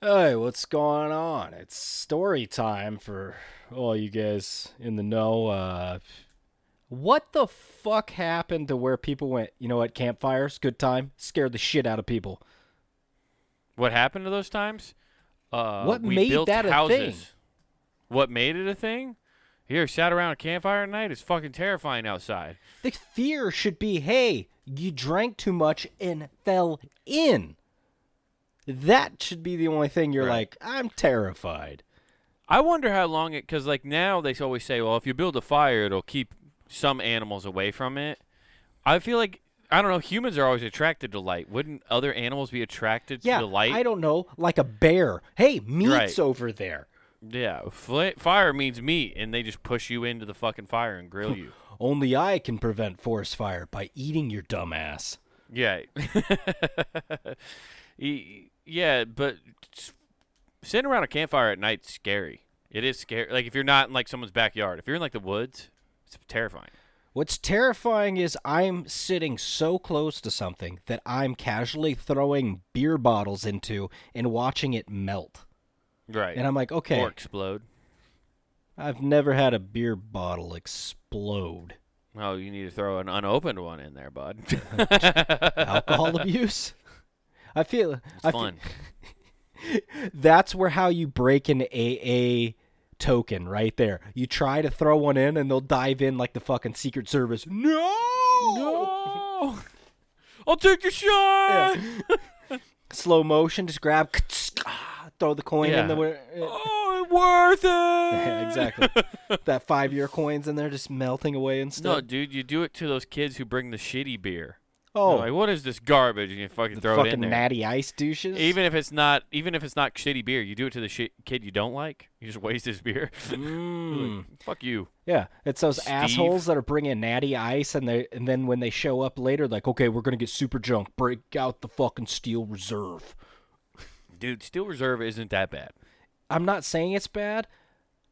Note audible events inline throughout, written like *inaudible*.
Hey, what's going on? It's story time for all you guys in the know. Uh, what the fuck happened to where people went, you know what, campfires, good time, scared the shit out of people? What happened to those times? Uh, What made that a thing? What made it a thing? Here, sat around a campfire at night. It's fucking terrifying outside. The fear should be hey, you drank too much and fell in. That should be the only thing you're Right. like, I'm terrified. I wonder how long it, because like now they always say, well, if you build a fire, it'll keep some animals away from it. I feel like I don't know. Humans are always attracted to light. Wouldn't other animals be attracted Yeah, to the light? I don't know, like a bear. Hey, meat's Right. over there. Yeah, fl- fire means meat, and they just push you into the fucking fire and grill you. *laughs* Only I can prevent forest fire by eating your dumb ass. Yeah. Y- *laughs* yeah, but sitting around a campfire at night's scary. It is scary. Like if you're not in like someone's backyard. If you're in like the woods, it's terrifying. What's terrifying is I'm sitting so close to something that I'm casually throwing beer bottles into and watching it melt. Right. And I'm like, okay, Or explode. I've never had a beer bottle explode. Oh, you need to throw an unopened one in there, bud. *laughs* Alcohol abuse? I feel It's I fun. *laughs* that's where how you break an AA token right there. You try to throw one in and they'll dive in like the fucking Secret Service. No! no. I'll take your shot. *laughs* Slow motion, just grab, *tsk* throw the coin Yeah. in the. Oh, it's worth it. *laughs* Yeah, exactly. that five year coins in there just melting away and stuff. No, dude, you do it to those kids who bring the shitty beer. Oh, like, what is this garbage? And you fucking the throw it in fucking there. natty ice douches. Even if it's not, even if it's not shitty beer, you do it to the shit kid you don't like. You just waste his beer. *laughs* Mm. Fuck you. Yeah, it's those Steve. assholes that are bringing natty ice, and they and then when they show up later, like, okay, we're gonna get super drunk. Break out the fucking steel reserve. Dude, Steel Reserve isn't that bad. I'm not saying it's bad.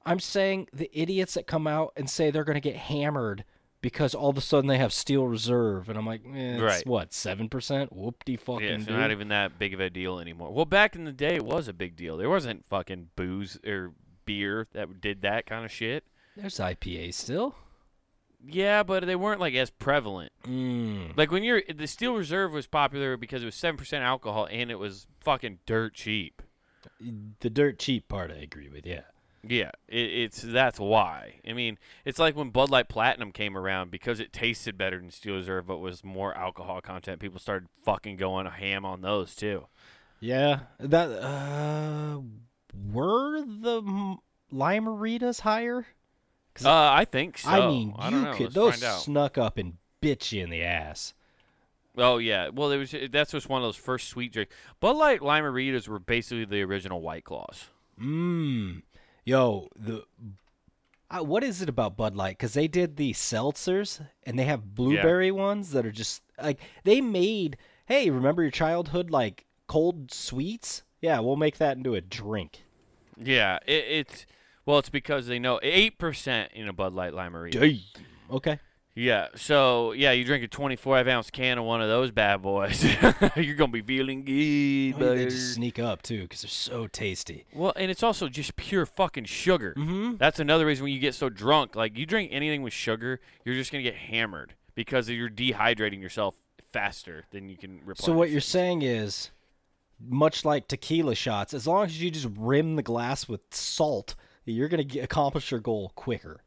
I'm saying the idiots that come out and say they're gonna get hammered because all of a sudden they have steel reserve, and I'm like, eh, it's Right. what seven percent? Whoop de fucking Yeah, it's not even that big of a deal anymore. Well, back in the day, it was a big deal. There wasn't fucking booze or beer that did that kind of shit. There's IPA still. Yeah, but they weren't like as prevalent. Mm. Like when you're the Steel Reserve was popular because it was seven percent alcohol and it was fucking dirt cheap. The dirt cheap part, I agree with. Yeah. Yeah, it, it's that's why. I mean, it's like when Bud Light Platinum came around because it tasted better than Steel Reserve, but was more alcohol content. People started fucking going ham on those too. Yeah, that uh, were the m- Lime-A-Ritas higher? Uh, I think so. I mean, I you know. could Let's those snuck up and bit you in the ass. Oh yeah, well, it was that's just one of those first sweet drinks. Bud Light Lime-A-Ritas were basically the original White Claws. Mmm. Yo, the uh, what is it about Bud Light? Because they did the seltzers and they have blueberry ones that are just like they made. Hey, remember your childhood like cold sweets? Yeah, we'll make that into a drink. Yeah, it, it's well, it's because they know eight percent in a Bud Light Lime-A-Rita. Damn. Okay. Yeah, so yeah, you drink a twenty-five ounce can of one of those bad boys, *laughs* you're gonna be feeling good. Maybe they buddy. just sneak up too because they're so tasty. Well, and it's also just pure fucking sugar. Mm-hmm. That's another reason when you get so drunk. Like you drink anything with sugar, you're just gonna get hammered because you're dehydrating yourself faster than you can replenish. So what you're saying is, much like tequila shots, as long as you just rim the glass with salt, you're gonna get, accomplish your goal quicker.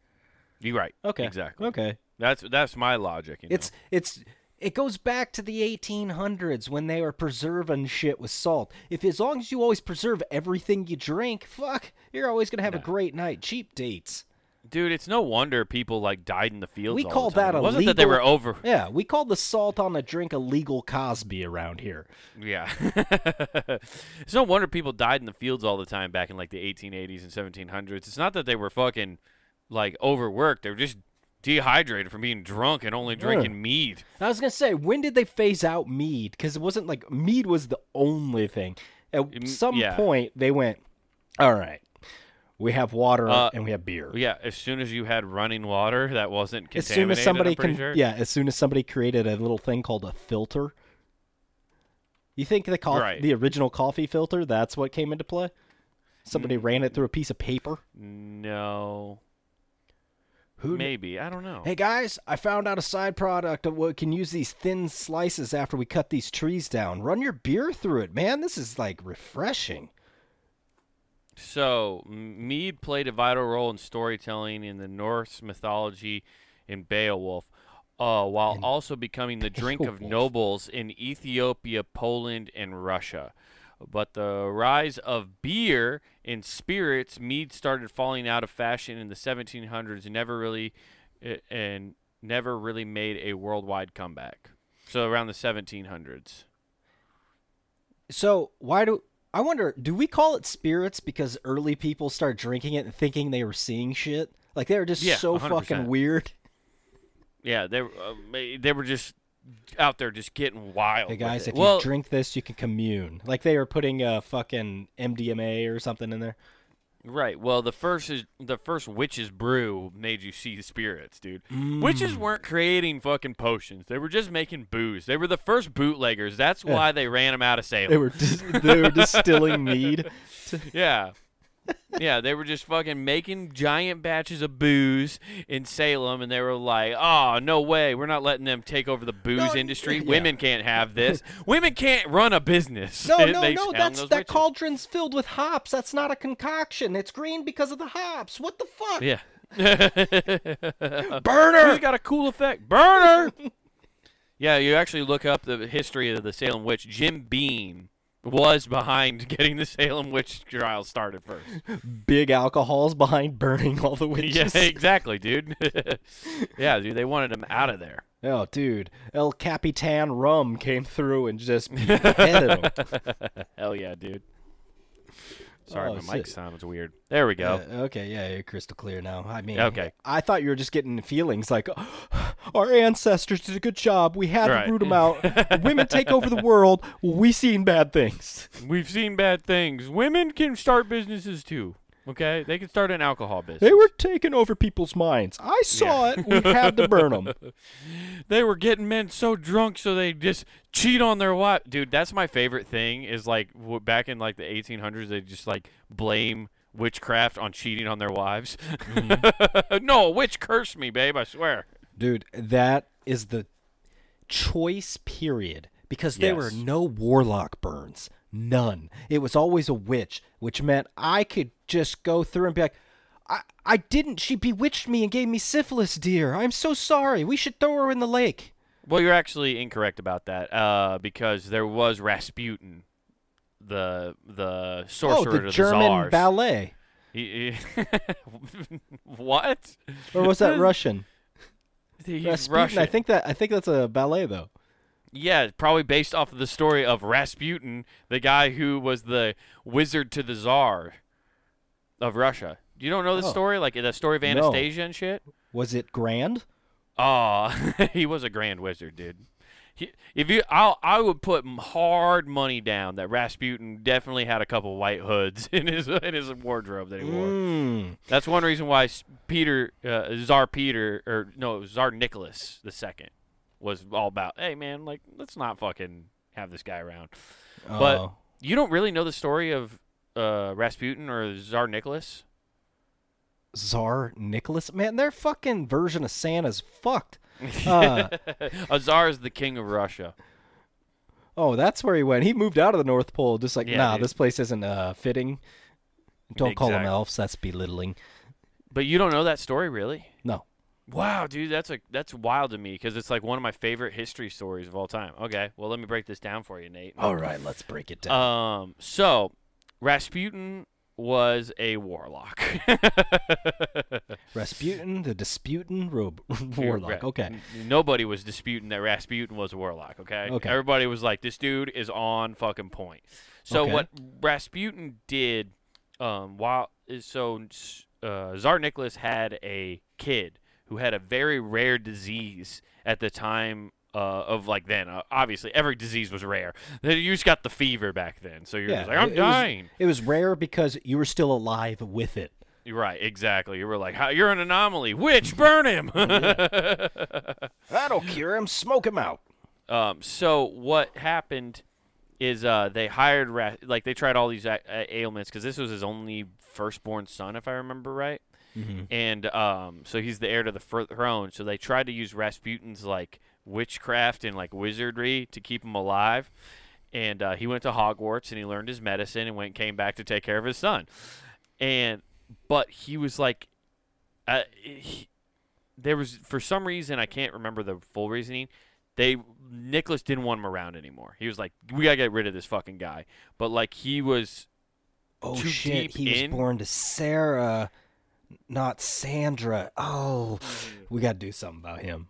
You're right. Okay. Exactly. Okay. That's that's my logic. You know? It's it's it goes back to the 1800s when they were preserving shit with salt. If as long as you always preserve everything you drink, fuck, you're always gonna have a great night. Cheap dates. dude. It's no wonder people like died in the fields. We all call the time. that a wasn't that they were over. Yeah, we call the salt on the drink a legal Cosby around here. Yeah. *laughs* it's no wonder people died in the fields all the time back in like the 1880s and 1700s. It's not that they were fucking like overworked. They were just dehydrated from being drunk and only drinking mead. I was gonna say, when did they phase out mead? Because it wasn't like mead was the only thing. At Mm, some yeah. point, they went, "All right, we have water Uh, and we have beer." Yeah, as soon as you had running water that wasn't contaminated, as soon as somebody can, sure. yeah, as soon as somebody created a little thing called a filter. You think the coffee, Right. the original coffee filter, that's what came into play? Somebody ran it through a piece of paper. No. Who kn- Maybe. I don't know. Hey guys, I found out a side product of what can use these thin slices after we cut these trees down. Run your beer through it, man. This is like refreshing. So, mead played a vital role in storytelling in the Norse mythology in Beowulf, uh, while In also becoming the drink of nobles in Ethiopia, Poland, and Russia. But the rise of beer and spirits, mead started falling out of fashion in the 1700s and never really uh, and never really made a worldwide comeback. So around the 1700s. So why do I wonder? Do we call it spirits because early people start drinking it and thinking they were seeing shit? Like they were just Yeah, so 100%. fucking weird. *laughs* Yeah, they uh, they were just out there just getting wild. Hey guys, if well, you drink this, you can commune. Like they were putting a fucking MDMA or something in there. right. Well, the first is the first witch's brew made you see the spirits, dude. Witches Mm. weren't creating fucking potions; they were just making booze. They were the first bootleggers. That's Yeah. why they ran them out of Salem. They were dis- they were *laughs* distilling mead. yeah. Yeah, they were just fucking making giant batches of booze in Salem, and they were like, "Oh, no way, we're not letting them take over the booze No, industry. *laughs* yeah. Women can't have this. Women can't run a business." No, *laughs* They- no, they no. That's that witches. cauldron's filled with hops. That's not a concoction. It's green because of the hops. What the fuck? Yeah. *laughs* Burner. Who's got a cool effect? Burner. yeah, you actually look up the history of the Salem witch. Jim Beam was behind getting the Salem witch trial started first. *laughs* Big alcohols behind burning all the yeah, witches. *laughs* exactly, dude. *laughs* yeah, dude, they wanted him out of there. Oh, dude. El Capitan Rum came through and just beheaded him. Hell yeah, dude. Sorry, Oh, my mic sounds weird. There we go. Uh, okay, yeah, you're crystal clear now. I mean, Okay. I thought you were just getting feelings like, *gasps* our ancestors did a good job. We had Right. to root them out. *laughs* Women take over the world. We've seen bad things. We've seen bad things. Women can start businesses too. Okay, they can start an alcohol business. They were taking over people's minds. I saw Yeah. it. We had to burn them. *laughs* they were getting men so drunk so they just cheat on their wife dude that's my favorite thing is like back in like the 1800s they just like blame witchcraft on cheating on their wives mm-hmm. *laughs* no a witch cursed me babe i swear Dude, that is the choice period because there were no warlock burns. None. It was always a witch, which meant I could just go through and be like, I, I didn't. She bewitched me and gave me syphilis, dear. I'm so sorry. We should throw her in the lake. well you're actually incorrect about that uh, because there was rasputin the the sorcerer oh, to the German czars. ballet. He- he- *laughs* what Or was that *laughs* Russian? He's Rasputin. Russian. I think that I think that's a ballet though. Yeah, probably based off of the story of Rasputin, the guy who was the wizard to the czar of Russia. You don't know the Oh. story, like the story of No. Anastasia and shit. Was it grand? Oh, *laughs* he was a grand wizard, dude. He, if you, I, I would put hard money down that Rasputin definitely had a couple white hoods *laughs* in his in his wardrobe that he wore. Mm. That's one reason why Peter, uh, Tsar Peter, or no, Tsar Nicholas the second, was all about, hey man, like let's not fucking have this guy around. But Oh. you don't really know the story of uh, Rasputin or Tsar Nicholas. Tsar Nicholas, man, their fucking version of Santa's fucked. Uh, *laughs* a czar is the king of Russia. Oh, that's where he went. He moved out of the North Pole, just like, Yeah, nah, dude. this place isn't uh, fitting. Don't call them elves. That's belittling. But you don't know that story, really? No. Wow, dude, that's a that's wild to me because it's like one of my favorite history stories of all time. Okay, well let me break this down for you, Nate. All right, let's break it down. Um, so Rasputin was a warlock. *laughs* Rasputin, the Disputin Rob- *laughs* Warlock. Okay. Nobody was disputing that Rasputin was a warlock. Okay. Okay. Everybody was like, this dude is on fucking point. So Okay. what Rasputin did, um, while so uh, Tsar Nicholas had a kid who had a very rare disease at the time. Uh, of like then, uh, obviously every disease was rare. You just got the fever back then, so you're Yeah, just like, I'm it- it was- dying. It was rare because you were still alive with it. Right, exactly. You were like, "How- you're an anomaly. Witch, burn him. *laughs* That'll cure him. Smoke him out. Um, so what happened is uh, they hired Ra- like they tried all these a- a- ailments because this was his only firstborn son, if I remember right. Mm-hmm. And um, so he's the heir to the throne. So they tried to use Rasputin's like witchcraft and like wizardry to keep him alive. And uh, he went to Hogwarts and he learned his medicine and went came back to take care of his son. And but he was like, uh, he, there was for some reason I can't remember the full reasoning. They Nicholas didn't want him around anymore. He was like, we gotta get rid of this fucking guy. But like he was Oh too shit! deep He in. was born to Sarah, not Sandra. Oh, we got to do something about him.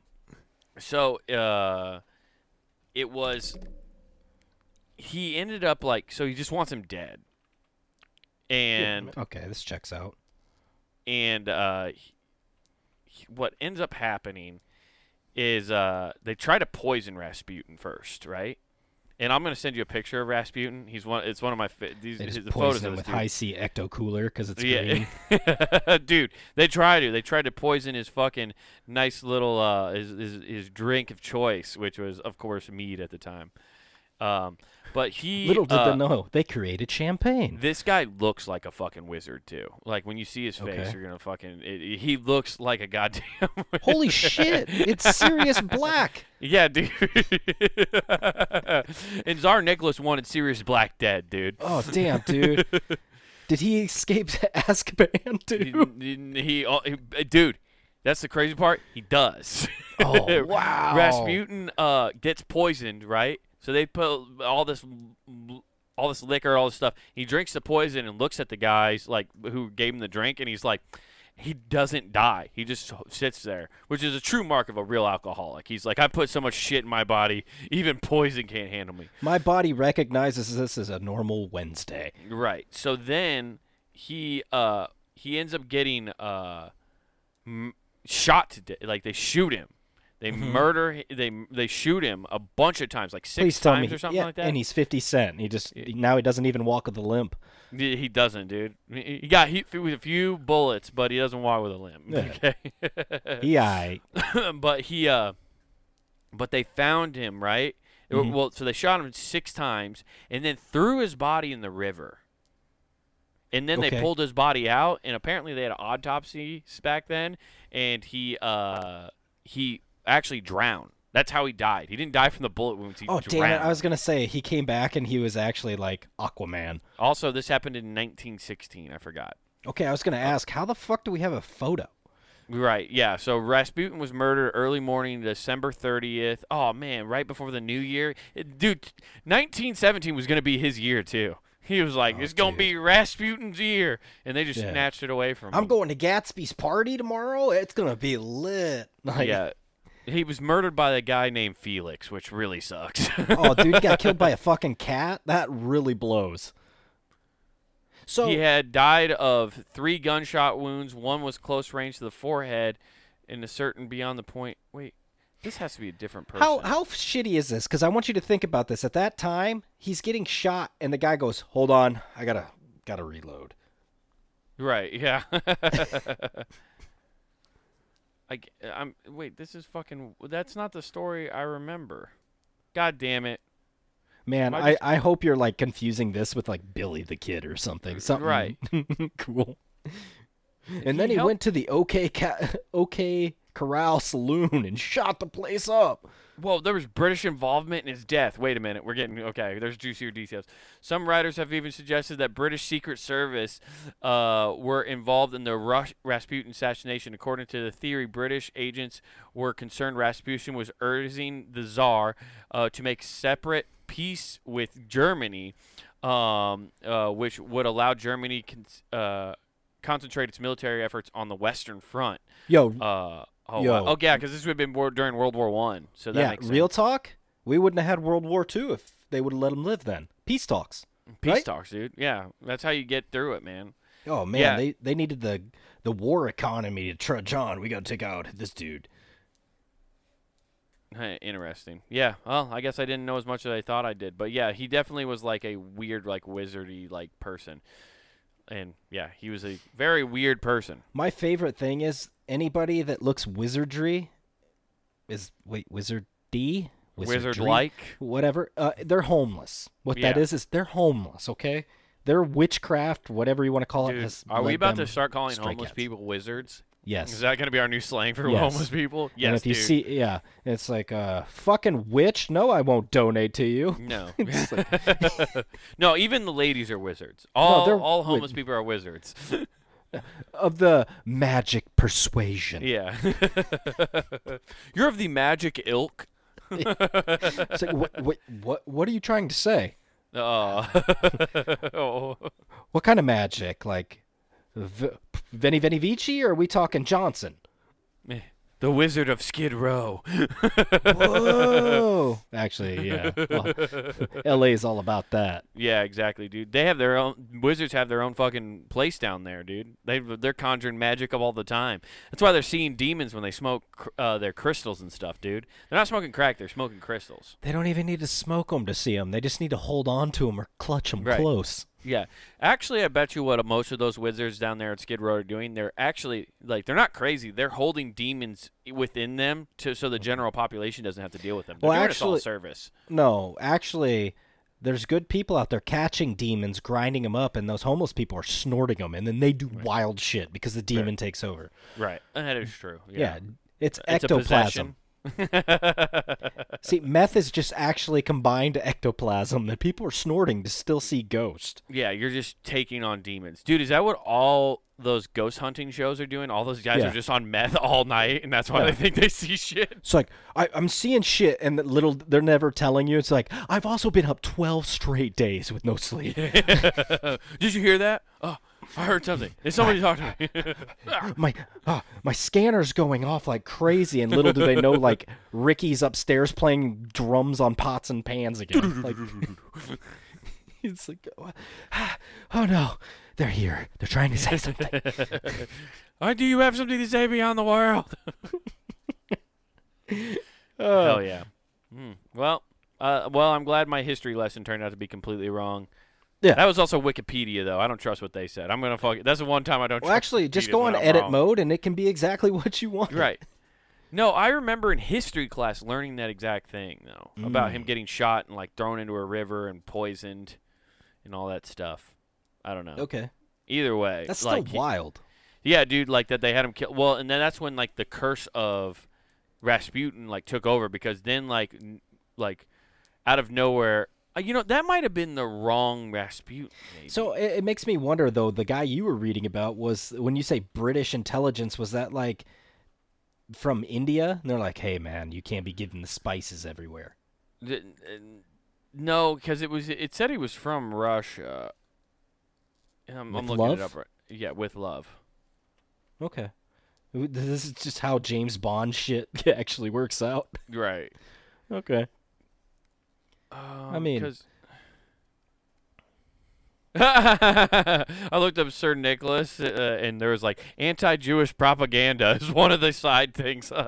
So uh, it was. He ended up like so. He just wants him dead. And okay, this checks out. and uh, he- what ends up happening is uh, they try to poison Rasputin first, right? And I'm gonna send you a picture of Rasputin. He's one. It's one of my. Fa- these They just the photos him with dude. high C ecto cooler because it's green. *laughs* Dude. They tried to. They tried to poison his fucking nice little uh his, his his drink of choice, which was of course mead at the time. Um, but he Little did uh, they know they created champagne. This guy looks like a fucking wizard too. Like when you see his face, Okay. you're gonna fucking. It, he looks like a goddamn. *laughs* Holy shit! It's Sirius Black. *laughs* yeah, dude. *laughs* and Tsar Nicholas wanted Sirius Black dead, dude. Oh damn, dude! Did he escape to Azkaban too? he, he, uh, he- dude. That's the crazy part. He does. Oh wow! Rasputin uh, gets poisoned, right? So they put all this, all this liquor, all this stuff. He drinks the poison and looks at the guys like who gave him the drink, and he's like, he doesn't die. He just sits there, which is a true mark of a real alcoholic. He's like, I put so much shit in my body, even poison can't handle me. My body recognizes this as a normal Wednesday. Right. So then he uh he ends up getting uh m- shot to death. Like they shoot him. They murder. They they shoot him a bunch of times, like six Please tell times me, or something yeah, like that. and he's fifty cent. He just now he doesn't even walk with a limp. He doesn't, dude. He got hit with a few bullets, but he doesn't walk with a limp. Yeah. *laughs* Okay. He aight. *laughs* but he uh but they found him, right? Mhm. Well, so they shot him 6 times and then threw his body in the river. And then Okay. they pulled his body out and apparently they had autopsies back then and he uh he actually drown. That's how he died. He didn't die from the bullet wounds. He Oh damn it! I was gonna say he came back and he was actually like Aquaman. Also, this happened in 1916. I forgot. Okay, I was gonna ask, how the fuck do we have a photo? Right, yeah. So Rasputin was murdered early morning, December 30th. Oh, man, right before the new year. Dude, 1917 was going to be his year, too. He was like, Oh, it's going to dude. be Rasputin's year. And they just Yeah. snatched it away from him. I'm going to Gatsby's party tomorrow. It's gonna be lit. *laughs* Like, Yeah. He was murdered by a guy named Felix, which really sucks. *laughs* oh, dude, he got killed by a fucking cat. That really blows. So he had died of three gunshot wounds. One was close range to the forehead, and a certain beyond the point. Wait, this has to be a different person. How how shitty is this? Because I want you to think about this. At that time, he's getting shot, and the guy goes, "Hold on, I gotta gotta reload." Right. Yeah. *laughs* *laughs* Like uh, I'm wait, this is fucking that's not the story I remember. God damn it. Man, I I, just- I hope you're like confusing this with like Billy the Kid or something. Something Right. *laughs* cool. And then he helped- went to the OK Ca- *laughs* OK Corral Saloon and shot the place up. Well, there was British involvement in his death. Wait a minute, we're getting okay. There's juicier details. Some writers have even suggested that British Secret Service uh, were involved in the Rush- Rasputin assassination. According to the theory, British agents were concerned Rasputin was urging the Tsar uh, to make separate peace with Germany, um, uh, which would allow Germany con- uh, concentrate its military efforts on the Western Front. Yo, Uh, oh, Yo. wow. oh yeah, because this would have been war- during World War One. So that yeah, makes real talk. We wouldn't have had World War II if they would have let him live then. Peace talks. Peace right? talks, dude. Yeah, that's how you get through it, man. Oh man, Yeah. they they needed the the war economy to trudge on. We got to take out this dude. Hey, Interesting. Yeah. Well, I guess I didn't know as much as I thought I did, but yeah, he definitely was like a weird, like wizardy, like person, and yeah, he was a very weird person. My favorite thing is anybody that looks wizardry is wait Wizard wizardry, like. whatever. Uh, they're homeless. What that Yeah. is is they're homeless. Okay, their witchcraft, whatever you want to call it, Dude, has are we about to start calling homeless cats. people wizards? Yes. Is that going to be our new slang for Yes. homeless people? Yes, and if you dude. see, yeah, it's like uh, fucking witch. No, I won't donate to you. No. *laughs* Like- *laughs* no, even the ladies are wizards. All they're all homeless people are wizards. *laughs* of the magic persuasion. yeah. *laughs* You're of the magic ilk. *laughs* It's like, what, what, what, what are you trying to say? Uh, *laughs* oh. What kind of magic? Like, v- Veni Veni Vici, or are we talking Johnson? The Wizard of Skid Row. Whoa! *laughs* Actually, yeah. Well, LA is all about that. yeah, exactly, dude. They have their own wizards have their own fucking place down there, dude. They they're conjuring magic up all the time. That's why they're seeing demons when they smoke uh, their crystals and stuff, dude. They're not smoking crack; they're smoking crystals. They don't even need to smoke them to see them. They just need to hold on to them or clutch them Right. close. Yeah, actually, I bet you what most of those wizards down there at Skid Row are doing. They're actually like they're not crazy. They're holding demons within them to so the general population doesn't have to deal with them. They're Well, actually- service. No, actually, there's good people out there catching demons, grinding them up, and those homeless people are snorting them, and then they do wild shit because the demon takes over. Right, that is true. Yeah, Yeah, it's, it's a ectoplasm. *laughs* See, meth is just actually combined ectoplasm that people are snorting to still see ghosts. Yeah, you're just taking on demons, dude. Is that what all those ghost hunting shows are doing? All those guys Yeah. are just on meth *laughs* all night, and that's why Yeah. they think they see shit. It's like I, I'm seeing shit, and the little they're never telling you. It's like I've also been up 12 straight days with no sleep. *laughs* Did you hear that? Oh, I heard something. Is somebody talking to me? *laughs* my ah, my scanner's going off like crazy, and little do they know, like Ricky's upstairs playing drums on pots and pans again. like, *laughs* it's like, oh, *sighs* oh no, they're here. They're trying to say something. *laughs* Why do you have something to say beyond the world? Hell yeah. Hmm. Well, uh, well, I'm glad my history lesson turned out to be completely wrong. Yeah. That was also Wikipedia, though. I don't trust what they said. I'm gonna fuck. it. That's the one time I don't. Well, actually, just go on edit wrong. mode, and it can be exactly *laughs* what you want. Right. No, I remember in history class learning that exact thing though about Mm. him getting shot and like thrown into a river and poisoned, and all that stuff. I don't know. Okay. Either way, That's like, still he- wild. Yeah, dude, like that they had him killed. Well, and then that's when like the curse of Rasputin like took over because then like n- like out of nowhere, uh, you know that might have been the wrong Rasputin. Maybe. So it, it makes me wonder, though. The guy you were reading about was when you say British intelligence, was that like from India? And they're like, "Hey, man, you can't be giving the spices everywhere." D- n- no, because it was it said he was from Russia. I'm, I'm looking love? it up. Right. Yeah, with love. Okay. This is just how James Bond shit *laughs* actually works out. Right. Okay. Um, mean- *laughs* I looked up Sir Nicholas, uh, and there was like anti-Jewish propaganda *laughs* is one of the side things. *laughs*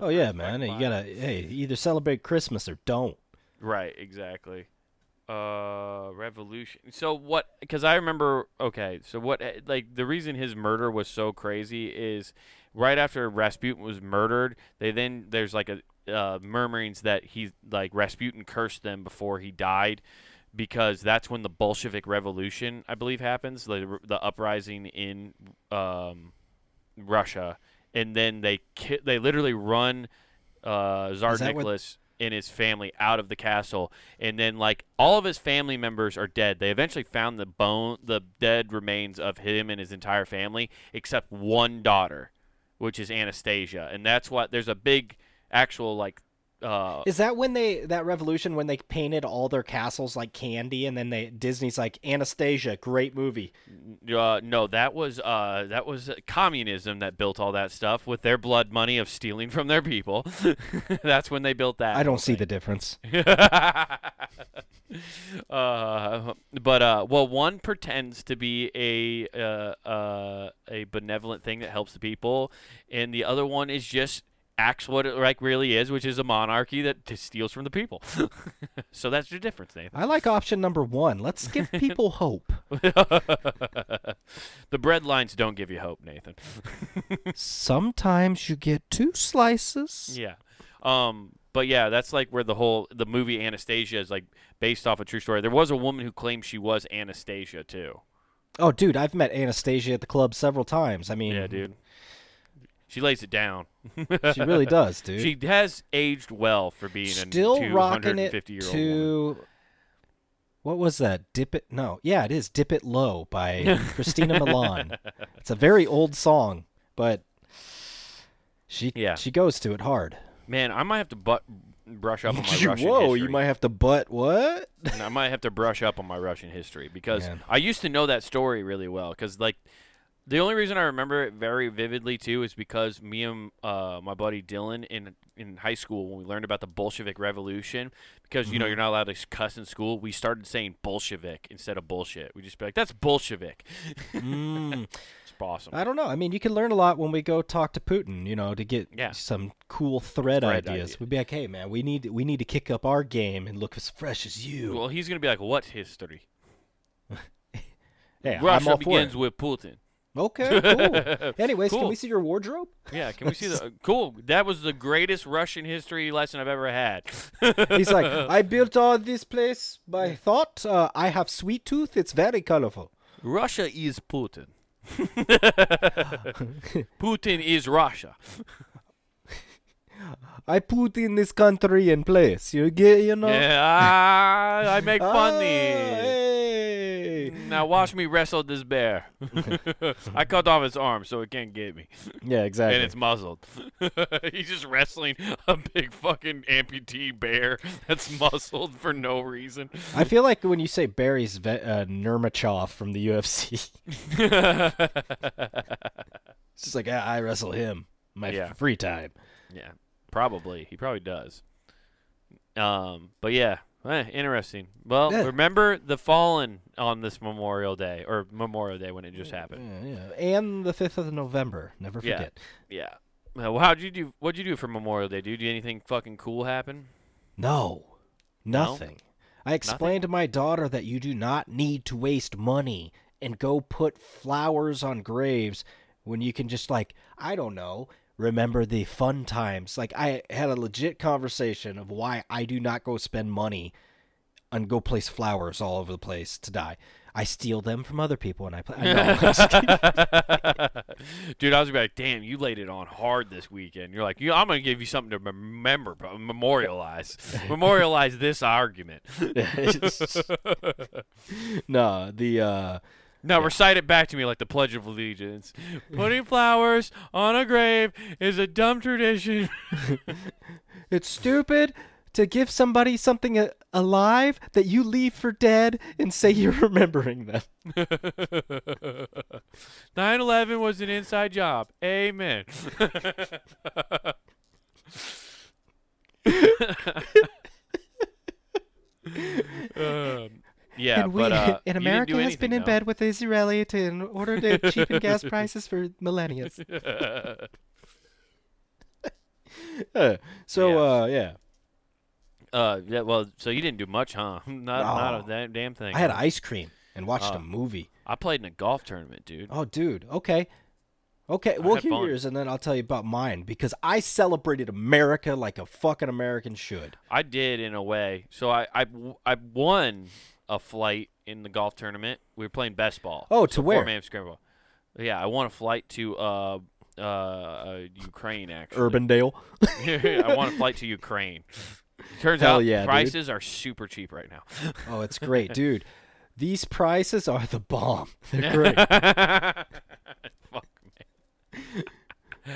Oh yeah, man. You gotta hey, either celebrate Christmas or don't. Right, exactly. Uh, revolution. So what? Because I remember. Okay, so what? eh, Like the reason his murder was so crazy is right after Rasputin was murdered. They then there's like a uh, murmurings that he like Rasputin cursed them before he died. Because that's when the Bolshevik Revolution, I believe, happens. The the uprising in um, Russia, and then they ki- they literally run uh, Tsar that what- Nicholas and his family out of the castle, and then like all of his family members are dead. They eventually found the bone, the dead remains of him and his entire family, except one daughter, which is Anastasia, and that's what there's a big actual like. Uh, Is that when they that revolution when they painted all their castles like candy and then they Disney's like Anastasia, great movie. Uh, no, that was uh, that was communism that built all that stuff with their blood money of stealing from their people. *laughs* That's when they built that. I don't see thing. the difference. *laughs* uh, but uh, well, one pretends to be a uh, uh, a benevolent thing that helps the people, and the other one is just acts what it like really is, which is a monarchy that t- steals from the people. *laughs* so that's the difference, Nathan. I like option number one. Let's give *laughs* people hope. *laughs* the bread lines don't give you hope, Nathan. Sometimes you get two slices. Yeah. Um, but yeah, that's like where the whole the movie Anastasia is like based off a true story. There was a woman who claimed she was Anastasia too. Oh, dude, I've met Anastasia at the club several times. I mean, Yeah, dude. She lays it down. *laughs* she really does, dude. She has aged well for being Still a rocking it 250 year old woman. what was that? Dip it? No, yeah, it is. Dip it low by *laughs* Christina Milian. It's a very old song, but she Yeah. she goes to it hard. Man, I might have to butt brush up on my *laughs* Russian Whoa, history. you might have to butt what? I might have to brush up on my Russian history because Man. I used to know that story really well. Because like, the only reason I remember it very vividly too is because me and uh, my buddy Dylan in in high school when we learned about the Bolshevik Revolution, because you know Mhm. you're not allowed to cuss in school, we started saying Bolshevik instead of bullshit. We just be like, "That's Bolshevik." Mm, *laughs* It's awesome. I don't know. I mean, you can learn a lot when we go talk to Putin. You know, to get Yeah. some cool thread, Thread ideas. idea. We'd be like, hey, man, we need we need to kick up our game and look as fresh as you. well, he's gonna be like, "What history?" *laughs* yeah, Russia begins it. with Putin. Okay, cool. *laughs* Anyways, can we see your wardrobe? Yeah, can we see the *laughs* cool? That was the greatest Russian history lesson I've ever had. *laughs* He's like, I built all this place by thought. Uh, I have sweet tooth. It's very colorful. Russia is Putin. Putin is Russia. I put in this country in place. You get, you know. Yeah, I, I make Ah, funny. *laughs* Now watch me wrestle this bear. *laughs* I cut off its arm so it can't get me, Yeah, *laughs* exactly. and it's muzzled. He's just wrestling a big fucking amputee bear that's muzzled for no reason. I feel like when you say Barry's ve- uh, Nurmachov from the UFC, it's just like, ah, I wrestle him my Yeah. free time. Yeah, probably. He probably does. Um, but yeah, eh, interesting. Well, Yeah. remember the fallen on this Memorial Day or Memorial Day when it just happened. Yeah, yeah. And the 5th of November. Never forget. Yeah. Uh, well, how'd you do? What'd you do for Memorial Day, dude? Did anything fucking cool happen? No, nothing. I explained to my daughter that you do not need to waste money and go put flowers on graves when you can just, like, I don't know, remember the fun times. Like, I had a legit conversation of why I do not go spend money and go place flowers all over the place to die. I steal them from other people and I play. I. *laughs* *laughs* Dude, I was gonna be like, damn, you laid it on hard this weekend. You're like, I'm gonna give you something to remember, memorialize, *laughs* memorialize this argument. no, the uh Now recite it back to me like the Pledge of Allegiance. Putting flowers on a grave is a dumb tradition. *laughs* It's stupid to give somebody something a- alive that you leave for dead and say you're *laughs* remembering them. *laughs* 9/11 was an inside job. Amen. um, yeah, and we, but uh, *laughs* and America do has been in though. bed with Israeli to in order to *laughs* cheapen gas prices for millennia. *laughs* Uh, so Yeah. uh yeah, uh, yeah, well, so you didn't do much, huh? Not, not No. a damn, damn thing. I had ice cream and watched a movie. I played in a golf tournament, dude. Oh, dude. Okay. Okay, I we'll hear fun. yours and then I'll tell you about mine because I celebrated America like a fucking American should. I did in a way. So I, I, I won a flight in the golf tournament. We were playing best ball. Oh, to so where? Four-man scramble. Yeah, I won a flight to uh, uh, Ukraine, actually. Urbandale. *laughs* I want a flight to Ukraine. Turns Hell out yeah, dude. prices are super cheap right now. Oh, it's great, *laughs* dude. These prices are the bomb. *laughs* They're great. Fuck me.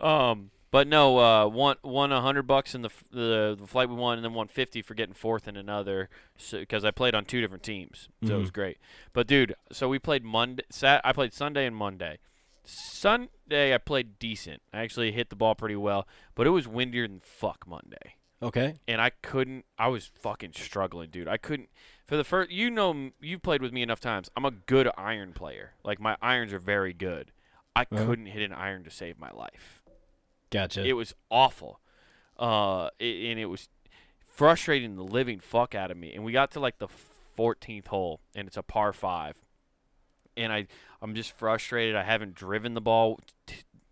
um, but no, uh, won won a hundred bucks in the, the the flight we won, and then won fifty for getting fourth in another. Because I played on two different teams, so it was Mhm. great. But dude, so we played Monday. Sat I played Sunday and Monday. Sunday I played decent. I actually hit the ball pretty well, but it was windier than fuck Monday Okay. and I couldn't. I was fucking struggling, dude. I couldn't. For the first, you know, you've played with me enough times. I'm a good iron player. Like my irons are very good. I Uh-huh. couldn't hit an iron to save my life. Gotcha. It was awful, uh, it, and it was frustrating the living fuck out of me. And we got to like the 14th hole, and it's a par five, and I, I'm just frustrated. I haven't driven the ball.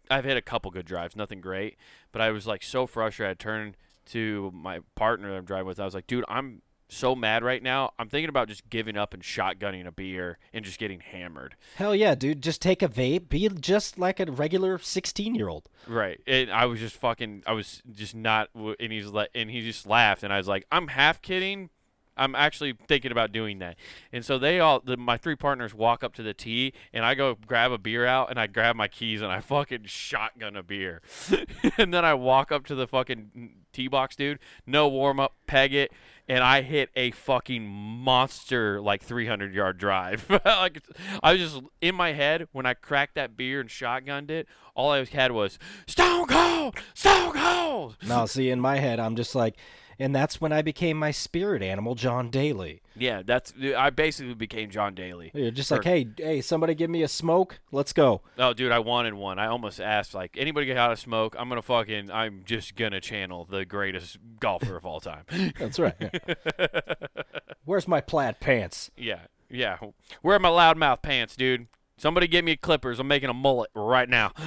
I've hit a couple good drives, nothing great, but I was like so frustrated. I turned to my partner that I'm driving with. I was like, dude, I'm so mad right now. I'm thinking about just giving up and shotgunning a beer and just getting hammered. Hell yeah, dude! Just take a vape. Be just like a regular 16 year old. Right. And I was just fucking. I was just not. And he's like, and he just laughed, and I was like, I'm half kidding. I'm actually thinking about doing that. And so they all, the, my three partners walk up to the tee, and I go grab a beer out, and I grab my keys, and I fucking shotgun a beer. *laughs* and then I walk up to the fucking tee box, dude. No warm up, peg it, and I hit a fucking monster like 300 yard drive. *laughs* like I was just in my head when I cracked that beer and shotgunned it. All I had was Stone Cold, Stone Cold. Now, see, in my head, I'm just like, and that's when I became my spirit animal, John Daly. Yeah, that's I basically became John Daly. You're just like, hey, hey, somebody give me a smoke. Let's go. Oh, dude, I wanted one. I almost asked, like, anybody get out of smoke? I'm gonna fucking, I'm just gonna channel the greatest golfer of all time. *laughs* that's right. *laughs* Where's my plaid pants? Yeah, yeah. Where are my loudmouth pants, dude? Somebody give me clippers. I'm making a mullet right now. *laughs*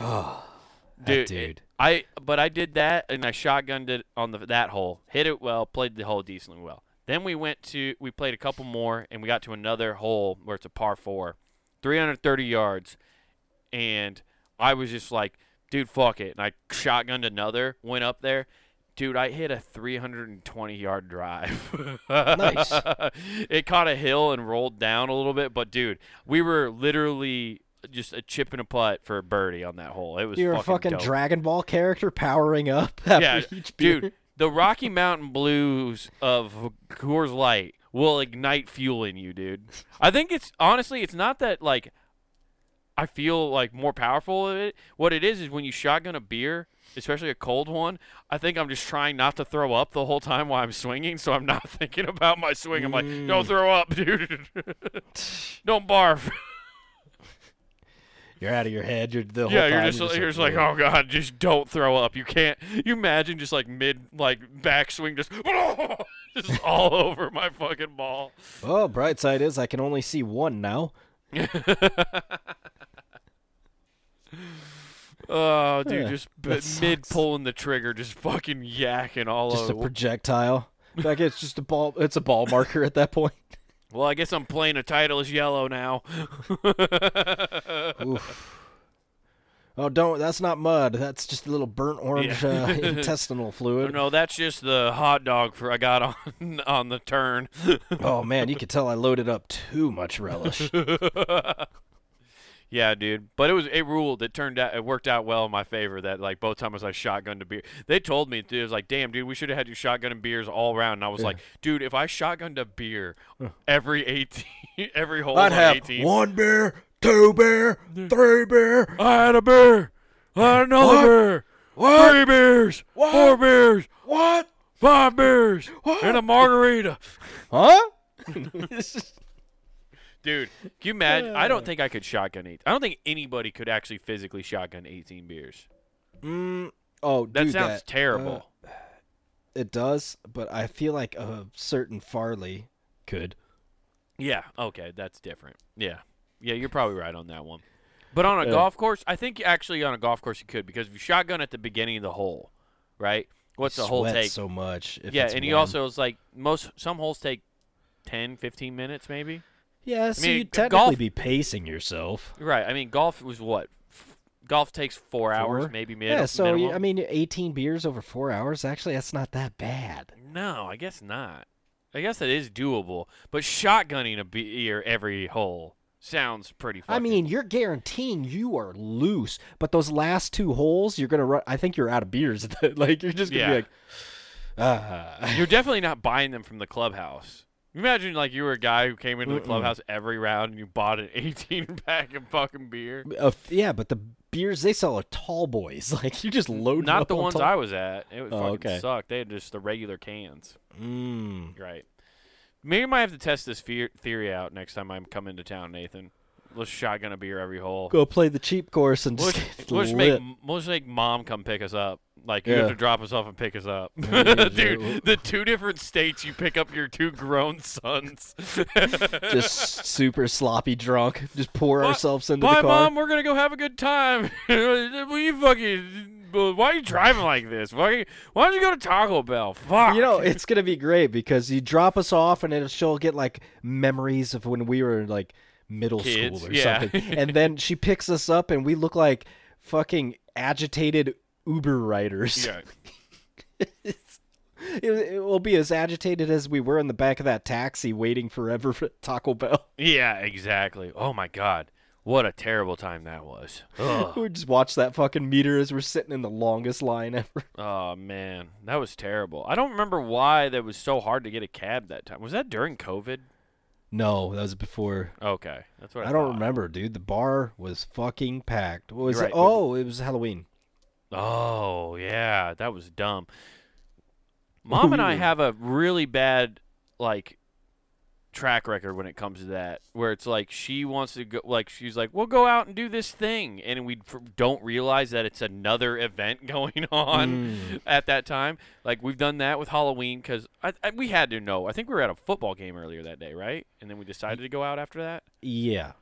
oh, *sighs* dude, dude. I but I did that and I shotgunned it on the that hole. Hit it well, played the hole decently well. Then we went to we played a couple more and we got to another hole where it's a par 4. 330 yards and I was just like, dude, fuck it. And I shotgunned another, went up there. Dude, I hit a 320 yard drive. *laughs* nice. it caught a hill and rolled down a little bit, but dude, we were literally just a chip and a putt for a birdie on that hole. It was You're fucking a fucking dope. Dragon Ball character powering up *laughs* after Yeah, each beer. dude. The Rocky Mountain Blues of Coors Light will ignite fuel in you, dude. I think it's honestly, it's not that like I feel like more powerful of it. What it is is when you shotgun a beer, especially a cold one. I think I'm just trying not to throw up the whole time while I'm swinging, so I'm not *laughs* thinking about my swing. I'm like, don't mm. throw up, *laughs* dude. don't barf. You're out of your head. You're the whole yeah, you're time just, you're just like, oh god, just don't throw up. You can't. You imagine just like mid like backswing, just *laughs* just all *laughs* over my fucking ball. Oh, bright side is I can only see one now. *laughs* Oh, dude, just b- mid pulling the trigger, just fucking yakking all Just a over. projectile. Like it's just a ball. It's a ball marker at that point. Well, I guess I'm playing a Titleist yellow now. *laughs* Oof. Oh, don't. That's not mud. That's just a little burnt orange Yeah. uh, *laughs* intestinal fluid. no, that's just the hot dog for I got on *laughs* on the turn. Oh man, you could tell I loaded up too much relish. Yeah, dude. But it was it ruled. It turned out it worked out well in my favor that like both times I shotgunned a beer. They told me dude, it was like, damn, dude, we should have had you shotgunning beers all around. And I was Yeah. like, dude, if I shotgunned a beer every eighteen *laughs* every hole I'd on have eighteen, one beer, two beer, three beer. I had a beer, I had another What? beer, What? three beers, What? four beers, What? five beers, What? and a margarita. Huh? *laughs* *laughs* Dude, can you imagine? I don't think I could shotgun eight. I don't think anybody could actually physically shotgun eighteen beers. mm, oh, That dude, sounds that, terrible. uh, it does, but I feel like a certain Farley could. Yeah, okay, that's different. Yeah. Yeah, you're probably right on that one. But on a Yeah. golf course, I think actually on a golf course you could because if you shotgun at the beginning of the hole, right? What's the whole take? so much. If yeah, it's and he also is like most some holes take 10, 15 minutes maybe. Yeah. So mean, you'd technically golf- be pacing yourself. Right. I mean, golf was what? F- golf takes 4 hours maybe mid- yeah. So minimum. I mean, 18 beers over four hours. Actually, that's not that bad. no, I guess not. I guess that is doable, but shotgunning a beer every hole sounds pretty I mean, you're guaranteeing you are loose, but those last two holes, you're gonna run. I think you're out of beers. *laughs* like you're just gonna Yeah. be like, ah. You're definitely not buying them from the clubhouse. Imagine like you were a guy who came into the Mm-mm. clubhouse every round and you bought an *laughs* 18 pack of fucking beer. Uh, yeah, but the beers they sell are tall boys. *laughs* Like you just load. Not up the on ones tall- I was at. It would Oh, fucking okay. suck. They had just the regular cans. Mm. Right. Maybe I might have to test this fear- theory out next time I come into town, Nathan. Let's shotgun a beer every hole. Go play the cheap course and We'll just get just lit. make we'll just make mom come pick us up. Like you Yeah. have to drop us off and pick us up, *laughs* dude. The two different states you pick up your two grown sons. *laughs* just *laughs* super sloppy drunk. Just pour ourselves into Bye, the car. mom. We're gonna go have a good time. You fucking why are you driving like this? Why? Why don't you go to Taco Bell? Fuck. You know, it's gonna be great because you drop us off, and it'll, she'll get like memories of when we were like middle Kids, school or yeah. something, and then she picks us up, and we look like fucking agitated Uber riders. yeah. *laughs* It, it will be as agitated as we were in the back of that taxi waiting forever for Taco Bell. *laughs* Yeah, exactly. Oh my god. What a terrible time that was. *laughs* We just watched that fucking meter as we're sitting in the longest line ever. oh man, that was terrible. I don't remember why that was so hard to get a cab that time. Was that during COVID? No, that was before. Okay, that's what I, I don't remember, dude. The bar was fucking packed. What was You're it? right, Oh, it was Halloween. Oh yeah, that was dumb. *laughs* Mom and I have a really bad like track record when it comes to that, where it's like she wants to go, like she's like, "We'll go out and do this thing," and we don't realize that it's another event *laughs* going on Mm. at that time. Like we've done that with Halloween because I, I, we had to know. I think we were at a football game earlier that day, right? And then we decided to go out after that. Yeah,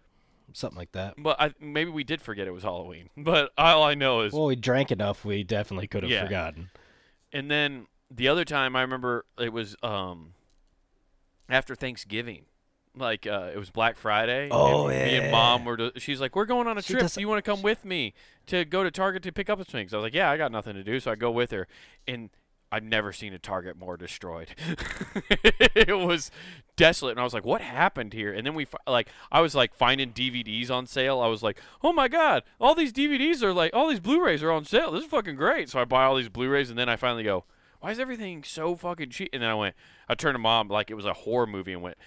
something like that. But I, maybe we did forget it was Halloween. *laughs* But all I know is Well, we drank enough. We definitely could have Yeah. forgotten. And then the other time I remember it was um after Thanksgiving. Like uh, it was Black Friday. Oh, and Me and mom were. To, she's like, "We're going on a She trip. Do you want to come with me to go to Target to pick up some things?" I was like, "Yeah, I got nothing to do, so I go with her." And I've never seen a Target more destroyed. *laughs* it was desolate, and I was like, "What happened here?" And then we like, I was like finding DVDs on sale. I was like, "Oh my god, all these DVDs are like, all these Blu-rays are on sale. This is fucking great." So I buy all these Blu-rays, and then I finally go, "Why is everything so fucking cheap?" And then I went, I turned to mom like it was a horror movie, and went,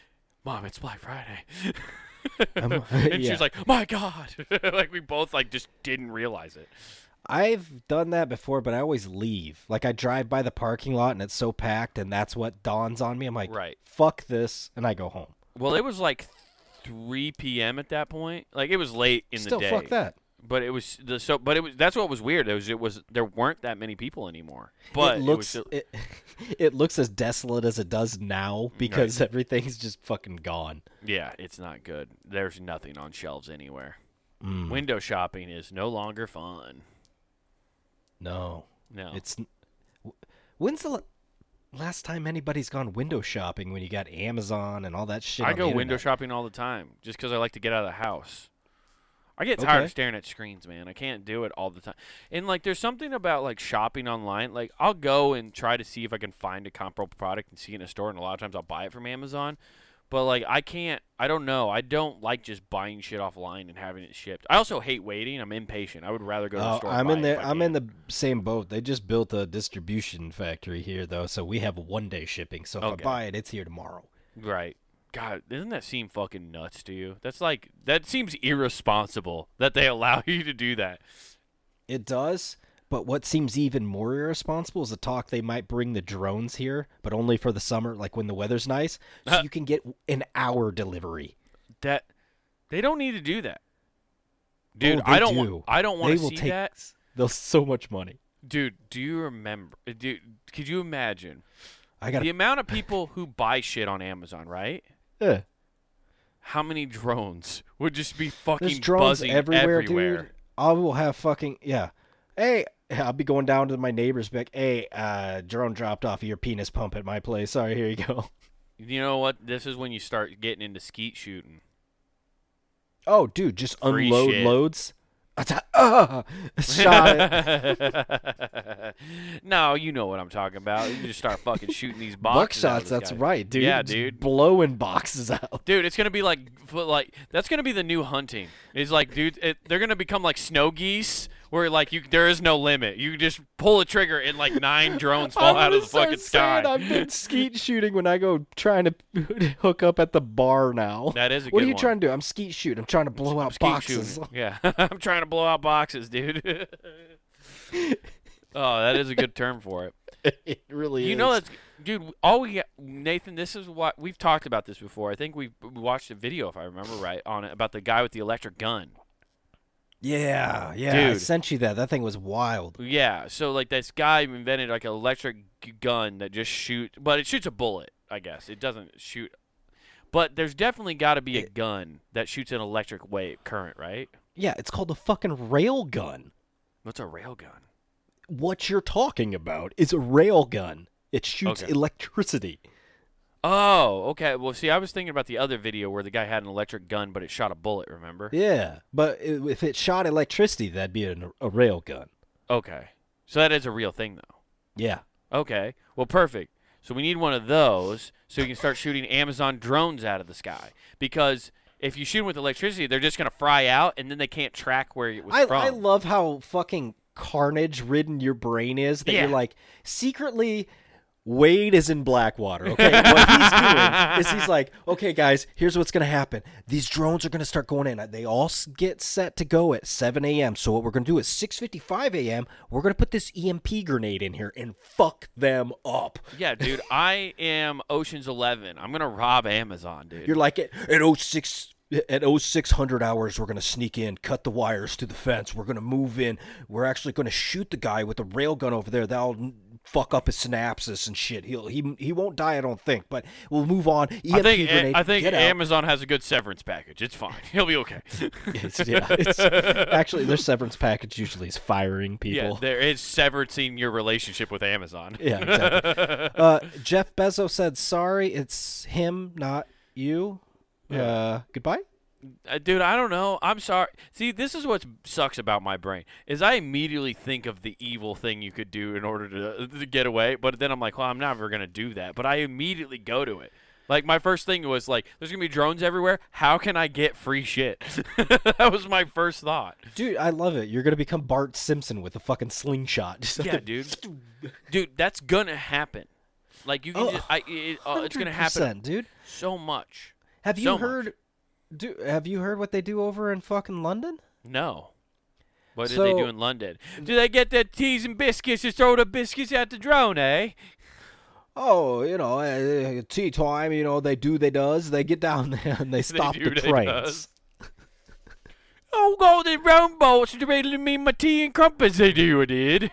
"Mom, it's Black Friday." I'm- um, *laughs* and she yeah. was like, "My God!" *laughs* like we both like just didn't realize it. I've done that before, but I always leave. Like I drive by the parking lot and it's so packed, and that's what dawns on me. I'm like, Right. fuck this, and I go home. Well, it was like 3 p.m. at that point. Like it was late in Still, the day. Still, fuck that. But it was the so. But it was that's what was weird. It was it was there weren't that many people anymore. But it looks still- it, *laughs* it looks as desolate as it does now because everything's just fucking gone. yeah, it's not good. There's nothing on shelves anywhere. Mm, Window shopping is no longer fun. No, No. it's. When's the last time anybody's gone window shopping when you got Amazon and all that shit? I go window shopping all the time just because I like to get out of the house. I get tired Okay. of staring at screens, man. I can't do it all the time. And like, there's something about like shopping online. Like, I'll go and try to see if I can find a comparable product and see it in a store, and a lot of times I'll buy it from Amazon. But like, I can't. I don't know. I don't like just buying shit offline and having it shipped. I also hate waiting. I'm impatient. I would rather go to the Oh, store. I'm in there. I I'm can. in the same boat. They just built a distribution factory here, though, so we have one day shipping. So if Okay. I buy it, it's here tomorrow. Right. God, doesn't that seem fucking nuts to you? That's like that seems irresponsible that they *laughs* allow you to do that. It does. But what seems even more irresponsible is the talk they might bring the drones here, but only for the summer, like when the weather's nice, so Uh. you can get an hour delivery. That they don't need to do that. Dude, Oh, I don't do. want I don't want to see take that. They'll so much money. Dude, do you remember uh, dude, could you imagine I got the amount of people who buy shit on Amazon, right? to. How many drones would just be fucking There's drones buzzing everywhere, everywhere? dude. I will have fucking yeah. Hey, I'll be going down to my neighbor's back. Hey, uh, drone dropped off your penis pump at my place. Sorry, here you go. You know what? This is when you start getting into skeet shooting. Oh, dude, just Free unload shit. loads. Ah, shot it. *laughs* no, you know what I'm talking about. You just start fucking shooting these boxes. Buckshots. That's sky. right, dude. Yeah, dude. blowing boxes out. Dude, it's gonna be like, like that's gonna be the new hunting. It's like, dude, it, they're gonna become like snow geese, where like you there is no limit. You just pull a trigger and like nine *laughs* drones fall I'm out of the gonna fucking sky. saying I've been skeet shooting when I go trying to *laughs* hook up at the bar now. That is a what are you one. trying to do? I'm skeet shooting. I'm trying to blow out boxes. shooting. *laughs* Yeah, I'm trying to blow out boxes, dude. oh, that is a good term for it. it really You is. know that's dude. All we Nathan, this is what we've talked about this before. I think we we watched a video, if I remember right, on it about the guy with the electric gun. Yeah, yeah. I sent you that. That thing was wild. Yeah, so like this guy invented like an electric gun that just shoot, but it shoots a bullet. I guess it doesn't shoot. But there's definitely got to be a It- gun that shoots an electric wave current, right? Yeah, it's called a fucking rail gun. What's a rail gun? what you're talking about is a rail gun. It shoots Okay. electricity. Oh, okay. Well, see, I was thinking about the other video where the guy had an electric gun, but it shot a bullet. Remember? Yeah, but if it shot electricity, that'd be an, a rail gun. Okay. So that is a real thing, though. Yeah. Okay. Well, perfect. So we need one of those so you can start shooting Amazon drones out of the sky. Because if you shoot them with electricity, they're just gonna fry out, and then they can't track where it was I, from. I love how fucking carnage ridden your brain is that Yeah. you're like secretly Wade is in Blackwater. Okay, what he's doing *laughs* is he's like, okay, guys, here's what's gonna happen. These drones are gonna start going in. They all get set to go at 7 a.m. So what we're gonna do is 6:55 a.m. We're gonna put this EMP grenade in here and fuck them up. yeah, dude. *laughs* I am Ocean's Eleven. I'm gonna rob Amazon, dude. You're like at, at 06 at 0600 hours we're going to sneak in, cut the wires to the fence. We're going to move in. We're actually going to shoot the guy with the railgun over there. That'll fuck up his synapses and shit. He'll he he won't die I don't think, but we'll move on. EMP I think grenade. I think get out. Amazon has a good severance package. It's fine. *laughs* He'll be okay. *laughs* It's- yeah, it's, actually their severance package usually is firing *laughs* people. yeah, there is severancing your relationship with Amazon. Yeah, exactly. uh, Jeff Bezos said sorry. It's him, not you. Uh, goodbye. Uh, dude, I don't know. I'm sorry. See, this is what sucks about my brain is I immediately think of the evil thing you could do in order to, to get away, but then I'm like, well, I'm never gonna do that. But I immediately go to it. Like my first thing was like, there's gonna be drones everywhere. How can I get free shit? *laughs* that was my first thought. Dude, I love it. You're gonna become Bart Simpson with a fucking slingshot. *laughs* Yeah, dude. Dude, that's gonna happen. Like you can, Oh, just, I, it, uh, it's gonna happen 100%, dude. so much. Have you So much. Do have you heard what they do over in fucking London? No. What did they do in London? Do they get their teas and biscuits and throw the biscuits at the drone, eh? Oh, you know, uh, tea time. You know, they do, they does. They get down *laughs* there and they stop do, the trains. *laughs* Oh, golden round boats to ready me my tea and crumpets, they do, I did.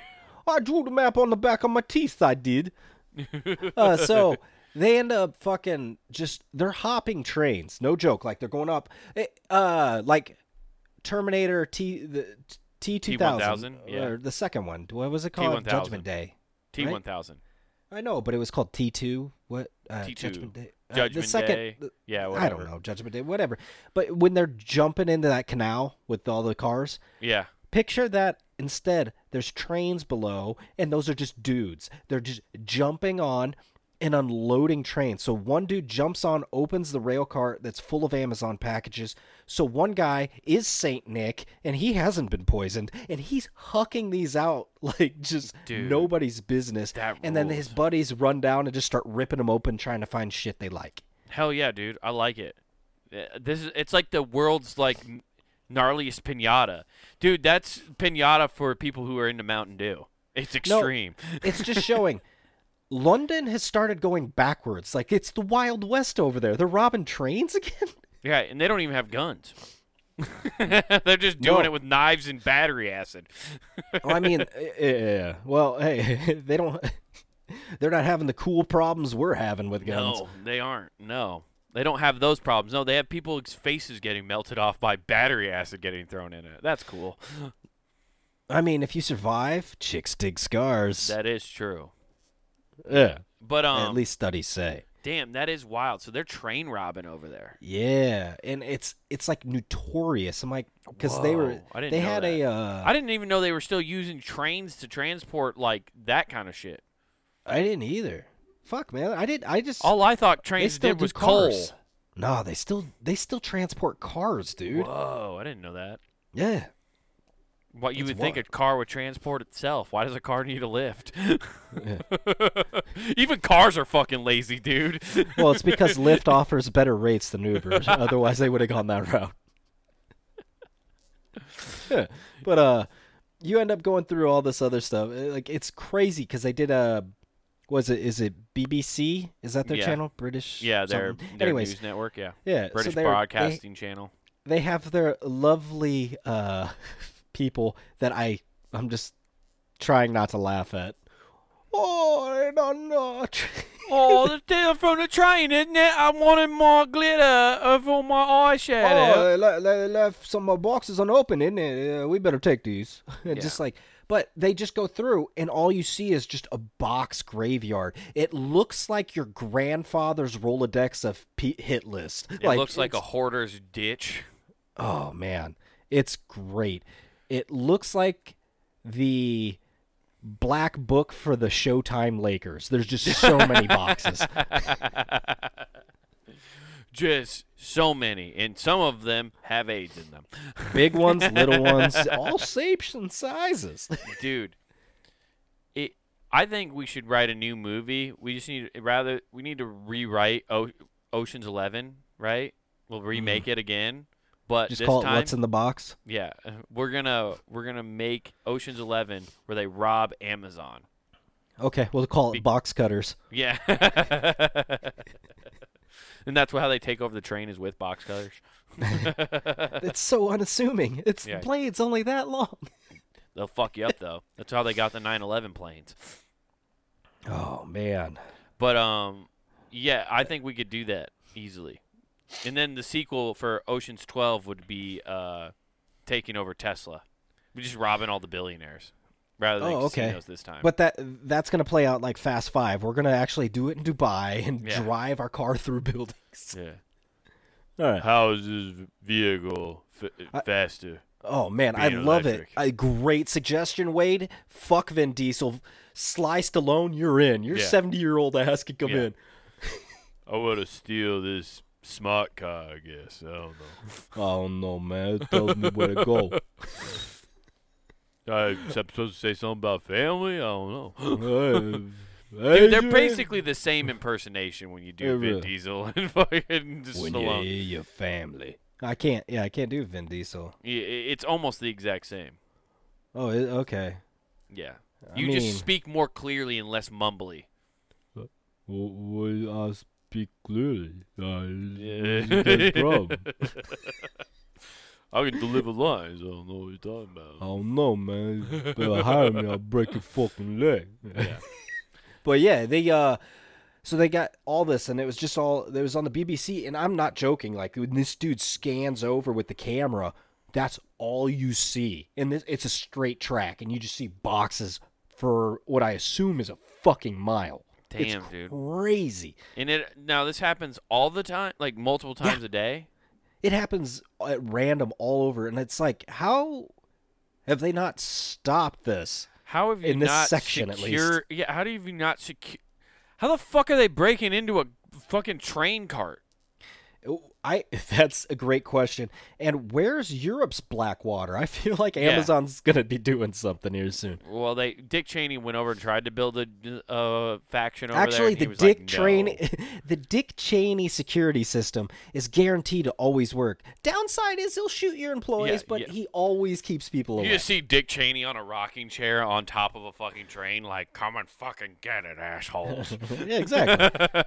I drew the map on the back of my teeth. I did. *laughs* uh, so they end up fucking just they're hopping trains. No joke. Like they're going up. eh, Uh, like Terminator T the T two thousand. T1000, yeah. Or the second one. What was it called? T1000. Judgment Day. T1000. I know, but it was called T two. What? Uh, T2. Judgment Day. Uh, Judgment the second, Day. Yeah, I don't know. Judgment Day. Whatever. But when they're jumping into that canal with all the cars, Yeah. picture that instead there's trains below and those are just dudes they're just jumping on and unloading train. so one dude jumps on opens the rail cart that's full of amazon packages so one guy is saint nick and he hasn't been poisoned and he's hucking these out *laughs* like just Dude, nobody's business that and then his buddies run down and just start ripping them open trying to find shit they like Hell yeah, dude. I like it. Uh, This is it's like the world's like gnarliest pinata. Dude, that's pinata for people who are into Mountain Dew. It's extreme. it's just showing *laughs* London has started going backwards. Like it's the Wild West over there. They're robbing trains *laughs* again. Yeah, and they don't even have guns. *laughs* They're just doing No. it with knives and battery acid. I mean, yeah. *laughs* Eh, eh, eh. Well, hey, they don't. They're not having the cool problems we're having with guns. No, they aren't. No. They don't have those problems. No, they have people's faces getting melted off by battery acid getting thrown in it. That's cool. I mean, if you survive, chicks dig scars. That is true. Yeah. But um At least studies say. damn, that is wild. So they're train robbing over there. Yeah, and it's it's like notorious. I'm like, because they were I didn't they know had that. a uh, I didn't even know they were still using trains to transport like that kind of shit. I didn't either. Fuck man, I did. I just All I thought trains did was coal. No, they still they still transport cars, dude. Whoa, I didn't know that. Yeah. What you It's would think a car would transport itself. Why does a car need a lift? *laughs* Even cars are fucking lazy, dude. Well, it's because *laughs* Lyft offers better rates than Uber. *laughs* Otherwise, they would have gone that route. Yeah. But uh, you end up going through all this other stuff. Uh, Like it's crazy because they did a. Was it? Is it BBC? Is that their Yeah. channel? British. yeah, their, their Anyways, news network. Yeah, yeah. British they- Broadcasting Channel. They, have their lovely uh people that I I'm just trying not to laugh at. Oh, I don't know. oh, the tail from the train, isn't it? I wanted more glitter uh, for my eyeshadow. Oh, le- le- left some uh, boxes unopened, isn't it? Uh, we better take these. *laughs* and Yeah. just like, but they just go through, and all you see is just a box graveyard. It looks like your grandfather's Rolodex of P- hit list. it looks like a hoarder's ditch. Oh man, it's great. It looks like the black book for the Showtime Lakers. There's just so many boxes. *laughs* Just so many, and some of them have AIDS in them. *laughs* Big ones, little ones, all shapes and sizes. *laughs* dude it i think we should write a new movie we just need rather we need to rewrite o- oceans 11 right we'll mm-hmm. remake it again but. Just call it time what's in the box. yeah we're gonna we're gonna make oceans 11 where they rob amazon Okay, we'll call it Be- box cutters. yeah *laughs* and that's how they take over the train is with box cutters *laughs* It's so unassuming. It's Yeah. the blade's only that long. *laughs* they'll fuck you up though that's how they got the 911 planes Oh man. But um, yeah, I think we could do that easily. And then the sequel for Ocean's Twelve would be uh, taking over Tesla. We're just robbing all the billionaires rather than Oh, okay. casinos this time. But that that's gonna play out like Fast Five. We're gonna actually do it in Dubai and Yeah. drive our car through *laughs* buildings. yeah. All right. How is this vehicle f- faster? Oh man, I love electric. it. A great suggestion, Wade. Fuck Vin Diesel. Sly Stallone, you're in. Your Yeah. 70 year old ass can come Yeah. in. I want to steal this smart car. I guess I don't know. *laughs* I don't know, man. It tells me where to go. *laughs* I'm supposed to say something about family. I don't know. Dude, *laughs* Dude, they're basically the same impersonation when you do Yeah, Vin. Diesel and fucking when you Stallone. hear your family. I can't. Yeah, I can't do Vin Diesel. Yeah, it's almost the exact same. Oh, it, okay. Yeah. I You mean, just speak more clearly and less mumbly. Well, I uh, speak clearly. Yeah. *laughs* I can deliver lines. I don't know what you're talking about. I don't know, man. Better hire me. I'll break your fucking leg. Yeah. *laughs* But yeah, they uh so they got all this and it was just all it was on the BBC and I'm not joking like when this dude scans over with the camera, that's all you see. And this it's a straight track and you just see boxes for what I assume is a fucking mile. Damn, it's dude. Crazy. And it now this happens all the time, like multiple times a day. It happens at random all over and it's like how have they not stopped this? How have you In this not section, at secure? Yeah. How do you not secure? How the fuck are they breaking into a fucking train cart? I *laughs* that's a great question. And where's Europe's Blackwater? I feel like Yeah. Amazon's *laughs* gonna be doing something here soon. Well, they Dick Cheney went over and tried to build a uh, faction over there. Actually, and he the Dick like, Cheney, "No." *laughs* the Dick Cheney security system is guaranteed to always work. Downside is he'll shoot your employees, Yeah, but yeah. he always keeps people You away. just see Dick Cheney on a rocking chair on top of a fucking train, like, come and fucking get it, assholes. yeah, exactly.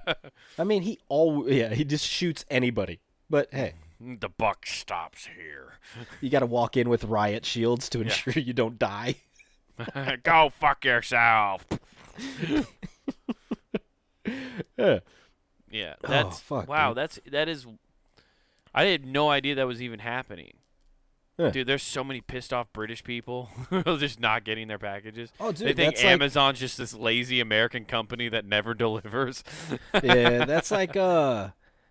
I mean, he all yeah, he just shoots anybody. But hey, the buck stops here. you got to walk in with riot shields to ensure you don't die. *laughs* Go fuck yourself. Yeah. Yeah, Oh, that's fuck, wow. dude. That's that is. I had no idea that was even happening. Yeah. Dude, there's so many pissed off British people *laughs* just not getting their packages. Oh, dude, they think that's like- Amazon's just this lazy American company that never *laughs* delivers. yeah, that's like uh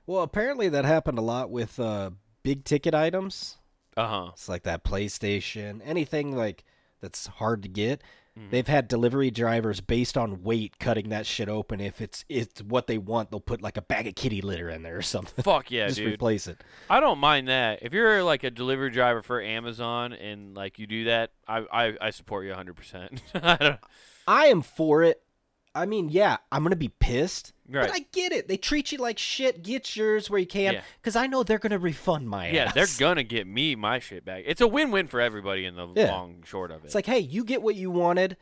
well, apparently that happened a lot with uh big ticket items. Uh huh. It's like that PlayStation, anything like that's hard to get. Mm-hmm. They've had delivery drivers based on weight cutting that shit open. If it's it's what they want, they'll put like a bag of kitty litter in there or something. Fuck yeah, *laughs* Just dude. replace it. I don't mind that. If you're like a delivery driver for Amazon and like you do that, I I, I support you 100. percent *laughs* I. I am for it. I mean, yeah, I'm gonna be pissed, Right. but I get it. They treat you like shit. Get yours where you can, Yeah. because I know they're gonna refund my ass. Yeah, ass. they're gonna get me my shit back. It's a win-win for everybody in the Yeah. long short of it. It's like, hey, you get what you wanted.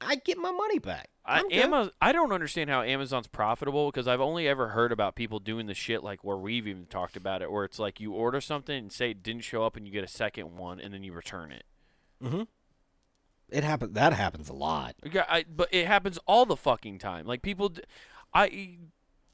I get my money back. I, I'm. Ama- I don't understand how Amazon's profitable because I've only ever heard about people doing the shit like where we've even talked about it, where it's like you order something and say it didn't show up and you get a second one and then you return it. Mm-hmm. It happens. That happens a lot. Yeah, I, but it happens all the fucking time. Like people, I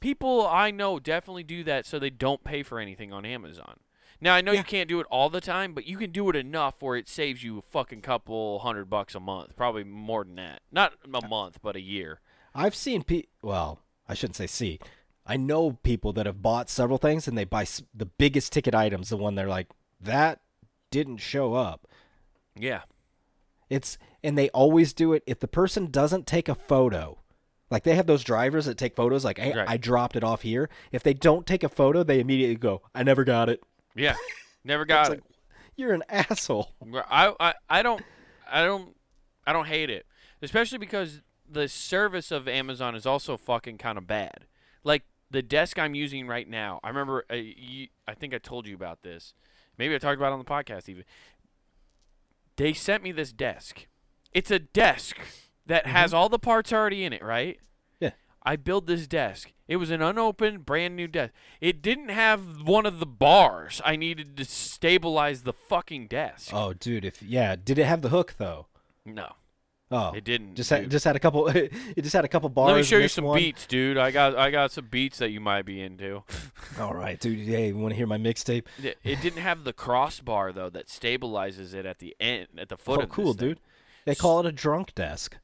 people I know definitely do that so they don't pay for anything on Amazon. Now I know Yeah. you can't do it all the time, but you can do it enough where it saves you a fucking couple hundred bucks a month, probably more than that. Not a uh, month, but a year. I've seen pe well, I shouldn't say see. I know people that have bought several things and they buy the biggest ticket items, the one they're like that didn't show up. Yeah. It's and they always do it if the person doesn't take a photo. Like they have those drivers that take photos like hey, Right. I dropped it off here. If they don't take a photo, they immediately go, I never got it. Yeah. Never *laughs* got It's it. like you're an asshole. I, I I don't I don't I don't hate it, especially because the service of Amazon is also fucking kind of bad. Like the desk I'm using right now. I remember uh, you, I think I told you about this. Maybe I talked about it on the podcast even. They sent me this desk. It's a desk that mm-hmm. has all the parts already in it, right? Yeah. I built this desk. It was an unopened, brand new desk. It didn't have one of the bars I needed to stabilize the fucking desk. Oh, dude, if yeah, did it have the hook though? No, Oh, it didn't. just had, just had a couple. *laughs* it just had a couple bars. Let me show you some one. beats, dude. I got I got some beats that you might be into. *laughs* All right, dude. Hey, you want to hear my mixtape? It it didn't have the crossbar though that stabilizes it at the end at the foot Oh, cool, dude. They call it a drunk desk.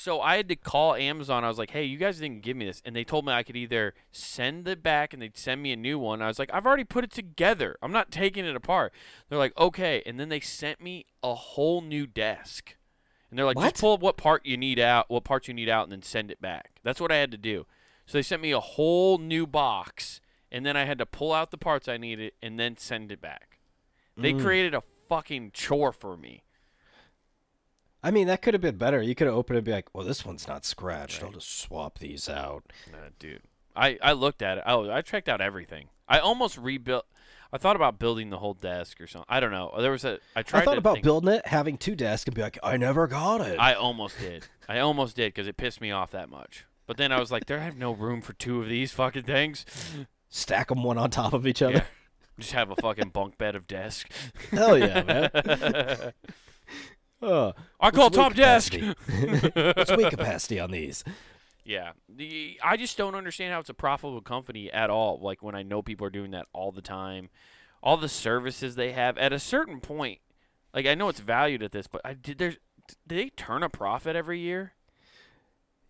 So I had to call Amazon. I was like, "Hey, you guys didn't give me this," and they told me I could either send it back and they'd send me a new one. I was like, "I've already put it together. I'm not taking it apart." They're like, "Okay," and then they sent me a whole new desk, and they're like, What? "Just pull what part you need out, what parts you need out, and then send it back." That's what I had to do. So they sent me a whole new box, and then I had to pull out the parts I needed and then send it back. They Mm. created a fucking chore for me. I mean, that could have been better. You could have opened it and be like, "Well, this one's not scratched. I'll just swap these out." Uh, dude, I, I looked at it. Oh, I checked out everything. I almost rebuilt. I thought about building the whole desk or something. I don't know. There was a. I tried. I thought about think- building it, having two desks, and be like, "I never got it." I almost did. I almost did because it pissed me off that much. But then I was like, there have no room for two of these fucking things. Stack them one on top of each other. Yeah. *laughs* Just have a fucking bunk bed of desk. Hell yeah, man. *laughs* Uh, I call top desk. What's *laughs* weight capacity on these? Yeah, the I just don't understand how it's a profitable company at all. Like when I know people are doing that all the time, all the services they have. At a certain point, like I know it's valued at this, but I did there's do they turn a profit every year?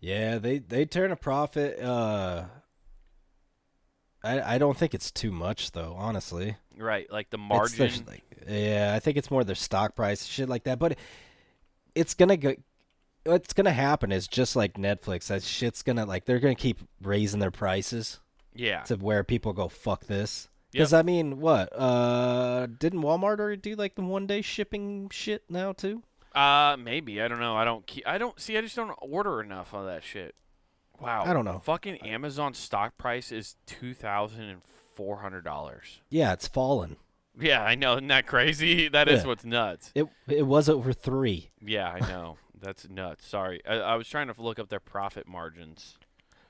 Yeah, they they turn a profit. Uh, I I don't think it's too much though, honestly. Right, like the their- margin. like, yeah, I think it's more their stock price, shit like that. But it's gonna go. What's gonna happen is just like Netflix. That shit's gonna like they're gonna keep raising their prices yeah, to where people go fuck this. Because I mean, what? Uh, didn't Walmart already do like the one day shipping shit now too? uh, maybe I don't know. I don't. Keep, I don't see. I just don't order enough of that shit. Wow, I don't know. Fucking Amazon stock price is two thousand and four hundred dollars. Yeah, it's fallen. Yeah, I know. Isn't that crazy? *laughs* That is Yeah. what's nuts. It it was over three. Yeah, I know. That's nuts. Sorry. I, I was trying to look up their profit margins.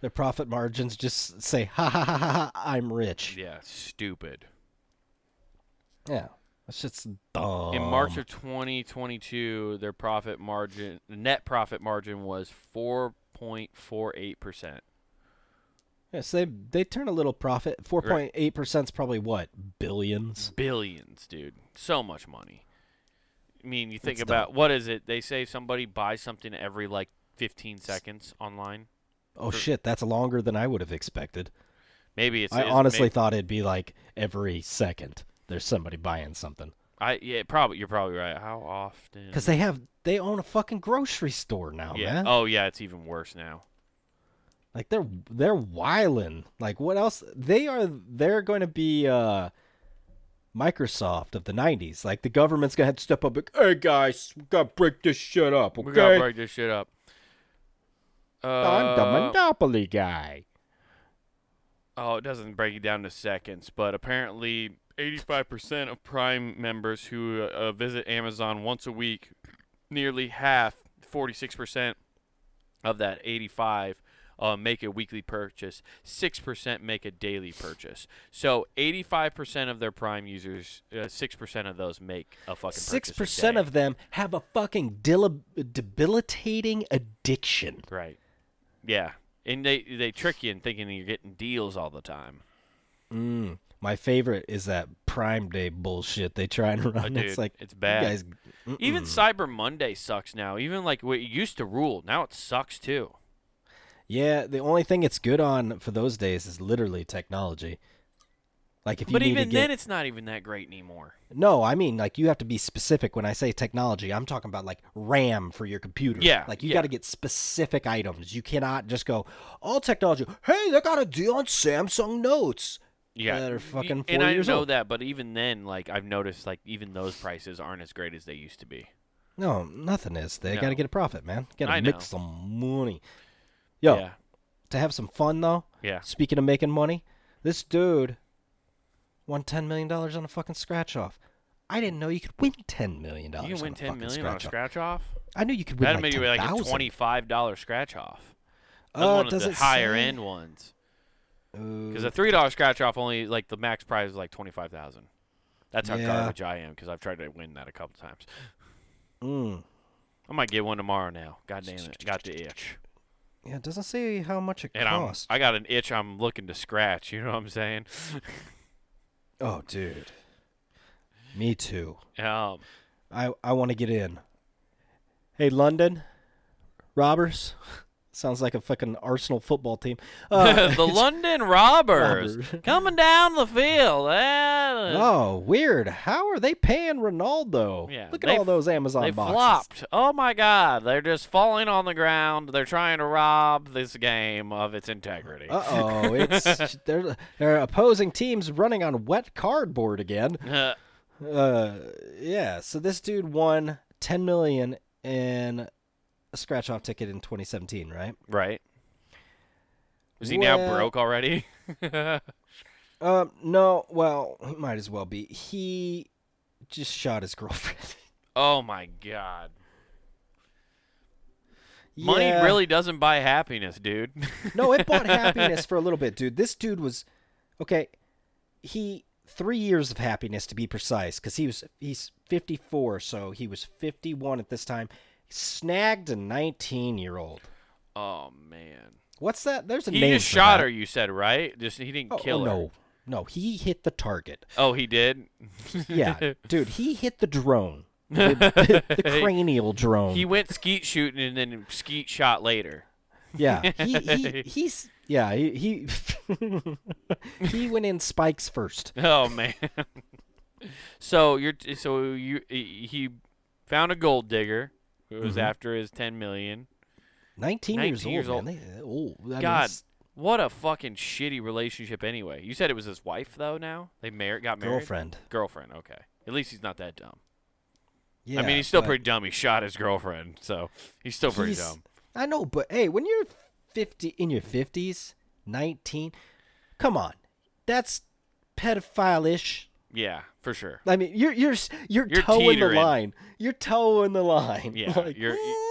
Their profit margins just say ha ha ha ha. ha I'm rich. Yeah, stupid. Yeah, that's just dumb. In March of 2022, their profit margin, net profit margin was 4.48%. yeah, so they they turn a little profit. Four point eight percent is probably what billions. Billions, dude. So much money. I mean, you think That's about what is it? They say somebody buys something every like 15 seconds online. Oh For- shit, that's longer than I would have expected. Maybe it's I it's- honestly may- thought it'd be like every second there's somebody buying something. I yeah, probably you're probably right. How often? Because they have they own a fucking grocery store now, yeah. man. Oh yeah, it's even worse now. Like they're they're wiling. Like what else? They are they're going to be uh Microsoft of the '90s. Like the government's gonna have to step up. Like, hey guys, we gotta break this shit up. Okay, We gotta break this shit up. I'm the Uh, monopoly guy. Oh, it doesn't break it down to seconds, but apparently 85% of Prime members who uh, visit Amazon once a week, nearly half, 46% of that 85 uh, make a weekly purchase. 6% make a daily purchase. So 85% of their Prime users, uh, 6% of those make a fucking 6% of them have a fucking dil- debilitating addiction. Right. Yeah. and they they trick you in thinking you're getting deals all the time. Mm. My favorite is that Prime Day bullshit they try and run. Oh, dude, it's like it's you bad. guys- Even. Cyber Monday sucks now. Even like what used to rule, now it sucks too. Yeah, the only thing it's good on for those days is literally technology. Like if you But need even to get then, it's not even that great anymore. no, I mean like you have to be specific when I say technology. I'm talking about like RAM for your computer. Yeah, like you yeah. got to get specific items. You cannot just go all technology. Hey, they got a deal on Samsung Notes. Yeah, That are fucking and 40 I know old. that, but even then, like I've noticed, like even those prices aren't as great as they used to be. No, nothing is. They got to get a profit, man. Got to make know. some money. Yo, Yeah, to have some fun though. yeah. Speaking of making money, this dude won ten million dollars on a fucking scratch off. I didn't know you could win ten million dollars. You can win on a fucking on a scratch off. I knew you could win That'd like maybe like a twenty-five dollar scratch off. That's Uh, one of the higher say? end ones. Because a three dollar scratch off only like the max prize is like twenty five thousand. That's how Yeah. garbage I am because I've tried to win that a couple times. mm. I might get one tomorrow now. God damn it, got the itch, Yeah, it doesn't say how much it and I'm costs. I got an itch I'm looking to scratch. You know what I'm saying? *laughs* Oh, dude. Me too. Um, I I want to get in. Hey, London, robbers. *laughs* Sounds like a fucking Arsenal football team. *laughs* Uh, the London Robbers Robbers. *laughs* coming down the field. Eh, Oh, weird. How are they paying Ronaldo? Yeah, Look at all those Amazon they boxes. flopped. Oh my God! They're just falling on the ground. They're trying to rob this game of its integrity. Uh oh, *laughs* it's they're they're opposing teams running on wet cardboard again. Uh, Uh, yeah. So this dude won ten million in a scratch off ticket in 2017, right? right? Is he now broke already? *laughs* Um, no. Well, he might as well be. He just shot his *laughs* girlfriend. oh my God! Money really doesn't buy happiness, dude. *laughs* No, it bought happiness for a little bit, dude. This dude was okay. He three years of happiness to be precise, because he was he's fifty four, so he was fifty one at this time. Snagged a nineteen year old. oh man! What's that? There's a He name. just shot that. her. You said right? Just he didn't Oh, kill oh, her. no, no, he hit the target. Oh, he did. *laughs* Yeah, dude, he hit the drone, *laughs* the, the cranial drone. He went skeet shooting and then skeet shot later. Yeah, *laughs* he, he he's yeah he he, he went in spikes first. Oh man. so you're so you he found a gold digger who was Mhm. after his 10 million. Nineteen, years 19 years old, man. They, old. Mean, God, it's what a fucking shitty relationship anyway. You said it was his wife though now? They married got married? girlfriend. Girlfriend, okay. At least he's not that dumb. Yeah, I mean, he's still but pretty dumb. He shot his girlfriend, so he's still pretty he's- dumb. I know, but hey, when you're fifty in your fifties, nineteen, come on, that's pedophile-ish. Yeah, for sure. I mean, you're you're you're, You're towing teetering. the line. You're toeing the line. Yeah, *laughs* Like, you're- eh.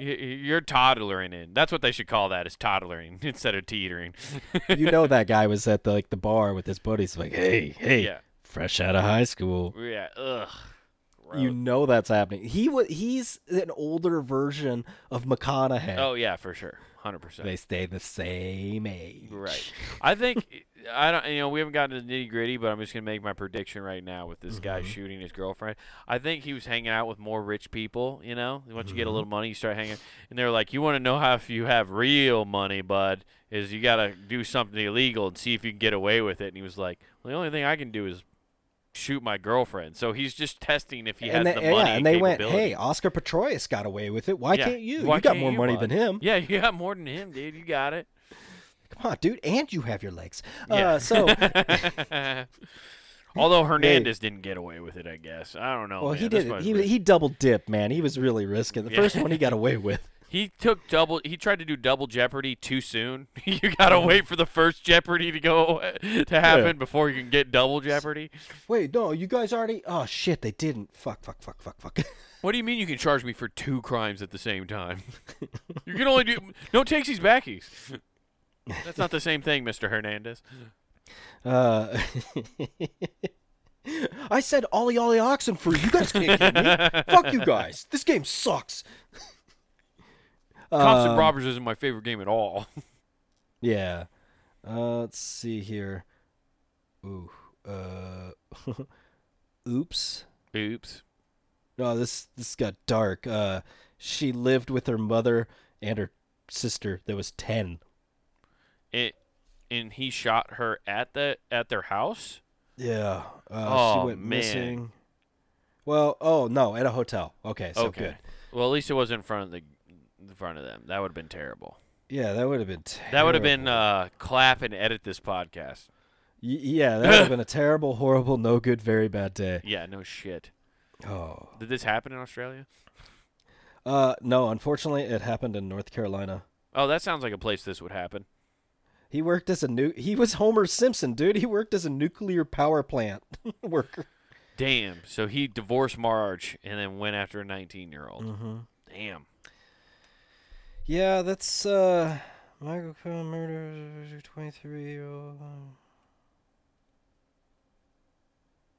You're toddlering in. That's what they should call that is toddlering *laughs* instead of teetering. *laughs* you know that guy was at the like the bar with his buddies, like, hey, hey, Yeah. fresh out of high school. Yeah. Ugh. You know that's happening. He was he's an older version of McConaughey. Oh yeah, for sure. Hundred percent. They stay the same age. Right. I think I don't. You know, we haven't gotten to the nitty gritty, but I'm just gonna make my prediction right now with this guy Mhm. shooting his girlfriend. I think he was hanging out with more rich people. You know, once you get a Mhm. little money, you start hanging, and they're like, "You want to know how if you have real money, bud? Is you gotta do something illegal and see if you can get away with it." And he was like, "Well, the only thing I can do is." Shoot my girlfriend. So he's just testing if he has and they, the yeah, money and they went, "Hey, Oscar Pistorius got away with it. Why Yeah. can't you? Why you got more you, money bud?" than him. Yeah, *laughs* you got more than him, dude. You got it. Come on, dude, and you have your legs. Yeah. Uh, so, *laughs* Although Hernandez didn't get away with it, I guess. I don't know. well, man. he did. He he double dipped, man. He was really risking. The Yeah. first one he got away with. He took double. He tried to do double Jeopardy too soon. *laughs* you gotta wait for the first Jeopardy to go to happen before you can get double Jeopardy. Wait, no, you guys already. Oh shit, they didn't. Fuck, fuck, fuck, fuck, fuck. *laughs* What do you mean you can charge me for two crimes at the same time? *laughs* you can only do no takesies backies. That's not the same thing, Mr. Hernandez. Uh, I said Ollie Ollie Oxen for you guys can't get me. Fuck you guys. This game sucks. Constant Um, Robbers isn't my favorite game at all. *laughs* Yeah. Uh, let's see here. Ooh. Uh. *laughs* oops. Oops. No, this this got dark. Uh, she lived with her mother and her sister that was ten. It, and he shot her at the at their house. Yeah. Uh, Oh, she went man. missing. Well, oh no, at a hotel. Okay, so okay. good. Well, at least it was in front of the in front of them. That would have been terrible. Yeah, that would have been. That would have been uh, clap and edit this podcast. Y- yeah, that would have been a *laughs* terrible, horrible, no good, very bad day. Yeah, no shit. Oh. Did this happen in Australia? Uh, no, unfortunately, it happened in North Carolina. Oh, that sounds like a place this would happen. He worked as a new. He was Homer Simpson, dude. He worked as a nuclear power plant *laughs* worker. Damn. So he divorced Marge and then went after a 19 year old. Mm-hmm. Damn. Yeah, that's uh, Michael Cohen murder twenty three. year old.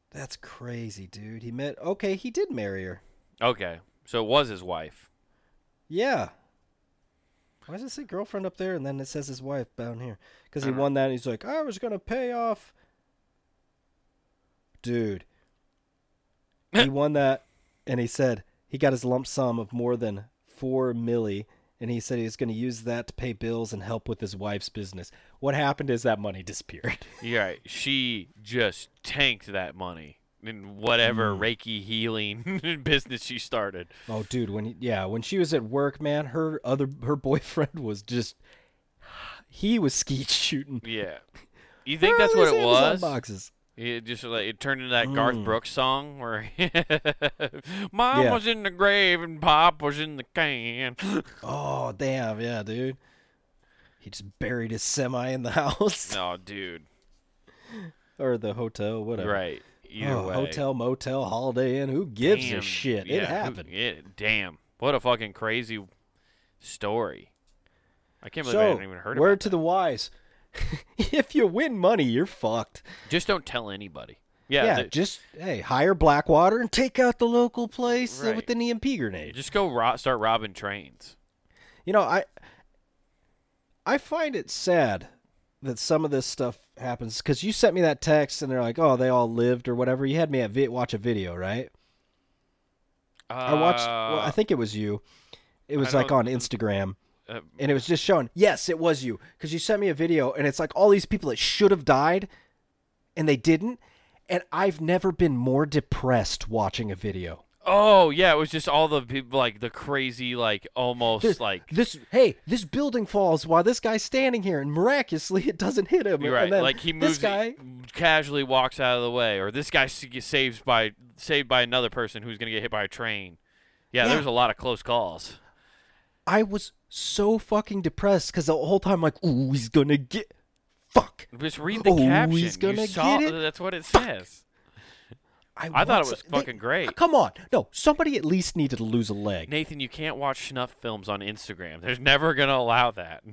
That's crazy, dude. He met. Okay, he did marry her. Okay. So it was his wife. Yeah. Why does it say girlfriend up there and then it says his wife down here? Because he don't won that and he's like, I was going to pay off. Dude. he *laughs* won that and he said he got his lump sum of more than four milli and he said he was going to use that to pay bills and help with his wife's business. What happened is that money *laughs* disappeared. You're right. She just tanked that money in whatever Mm. Reiki healing *laughs* business she started. oh, dude, when yeah, when she was at work, man, her other her boyfriend was just he was skeet shooting. Yeah. *laughs* You think that's what it was? Boxes? It just like it turned into that Garth Mm. Brooks song where *laughs* Mom Yeah. was in the grave and Pop was in the can. *laughs* Oh damn, yeah, dude. He just buried his semi in the *laughs* house oh, dude. or the hotel, whatever. Right. Either Oh, way. hotel, motel, Holiday Inn. Who gives Damn. a shit? Yeah, it who- happened. it, damn. What a fucking crazy story. I can't believe I so, hadn't even heard word about to that. the wise: *laughs* if you win money, you're fucked. Just don't tell anybody. Yeah. Yeah, the- just hey, hire Blackwater and take out the local place uh, Right. with the EMP grenade. just go ro- start robbing trains. You know, I I find it sad that some of this stuff happens because you sent me that text and they're like, "Oh, they all lived or whatever." You had me at vi- watch a video, right? I watched. Well, I Uh, think it was you. It was like on Instagram, uh, and it was just showing. Yes, it was you because you sent me a video, and it's like all these people that should have died, and they didn't. And I've never been more depressed watching a video. Oh yeah, it was just all the people like the crazy like almost This, like this, hey, this building falls while this guy's standing here, and miraculously *laughs* it doesn't hit him. right. And then Like he moves, this guy. casually walks out of the way, or this guy s- gets saved by saved by another person who's gonna get hit by a train. Yeah, Yeah. there's a lot of close calls. I was so fucking depressed because the whole time, like, ooh, he's gonna get. Fuck. Just read the Oh, caption. he's gonna you saw, get it? That's what it says. I thought it was so- they- fucking great. Come on, no, somebody at least needed to lose a leg. Nathan, you can't watch snuff films on Instagram. There's never gonna allow that.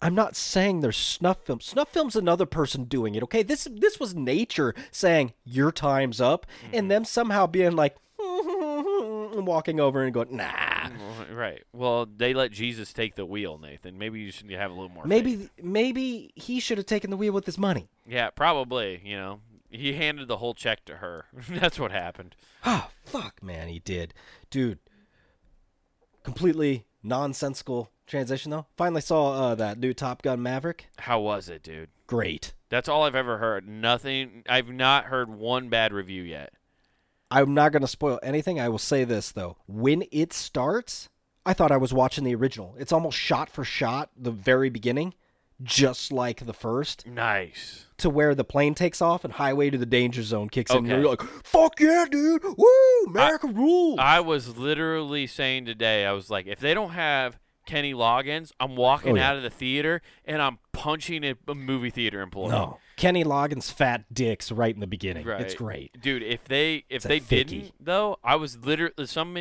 I'm not saying there's snuff film. Snuff film's another person doing it. Okay, this this was nature saying your time's up, Mm-hmm. and them somehow being like *laughs* walking over and going nah. Right. Well, they let Jesus take the wheel, Nathan. Maybe you should have a little more. faith. Maybe maybe he should have taken the wheel with his money. Yeah, probably. You know, he handed the whole check to her. *laughs* That's what happened. Oh fuck, man, he did, dude. Completely nonsensical transition though. Finally saw uh, that new Top Gun Maverick. How was it, dude? Great. That's all I've ever heard. Nothing. I've not heard one bad review yet. I'm not going to spoil anything. I will say this though: when it starts, I thought I was watching the original. It's almost shot for shot the very beginning, just like the first, Nice. to where the plane takes off and Highway to the Danger Zone kicks in. Okay. And you're like, "Fuck yeah, dude! Woo! America rules!" I was literally saying today, I was like, if they don't have Kenny Loggins, I'm walking Oh, yeah. out of the theater and I'm punching a, movie theater employee. no, Kenny Loggins' fat dicks right in the beginning. Right. It's great. dude. If they if It's they didn't though, I was literally some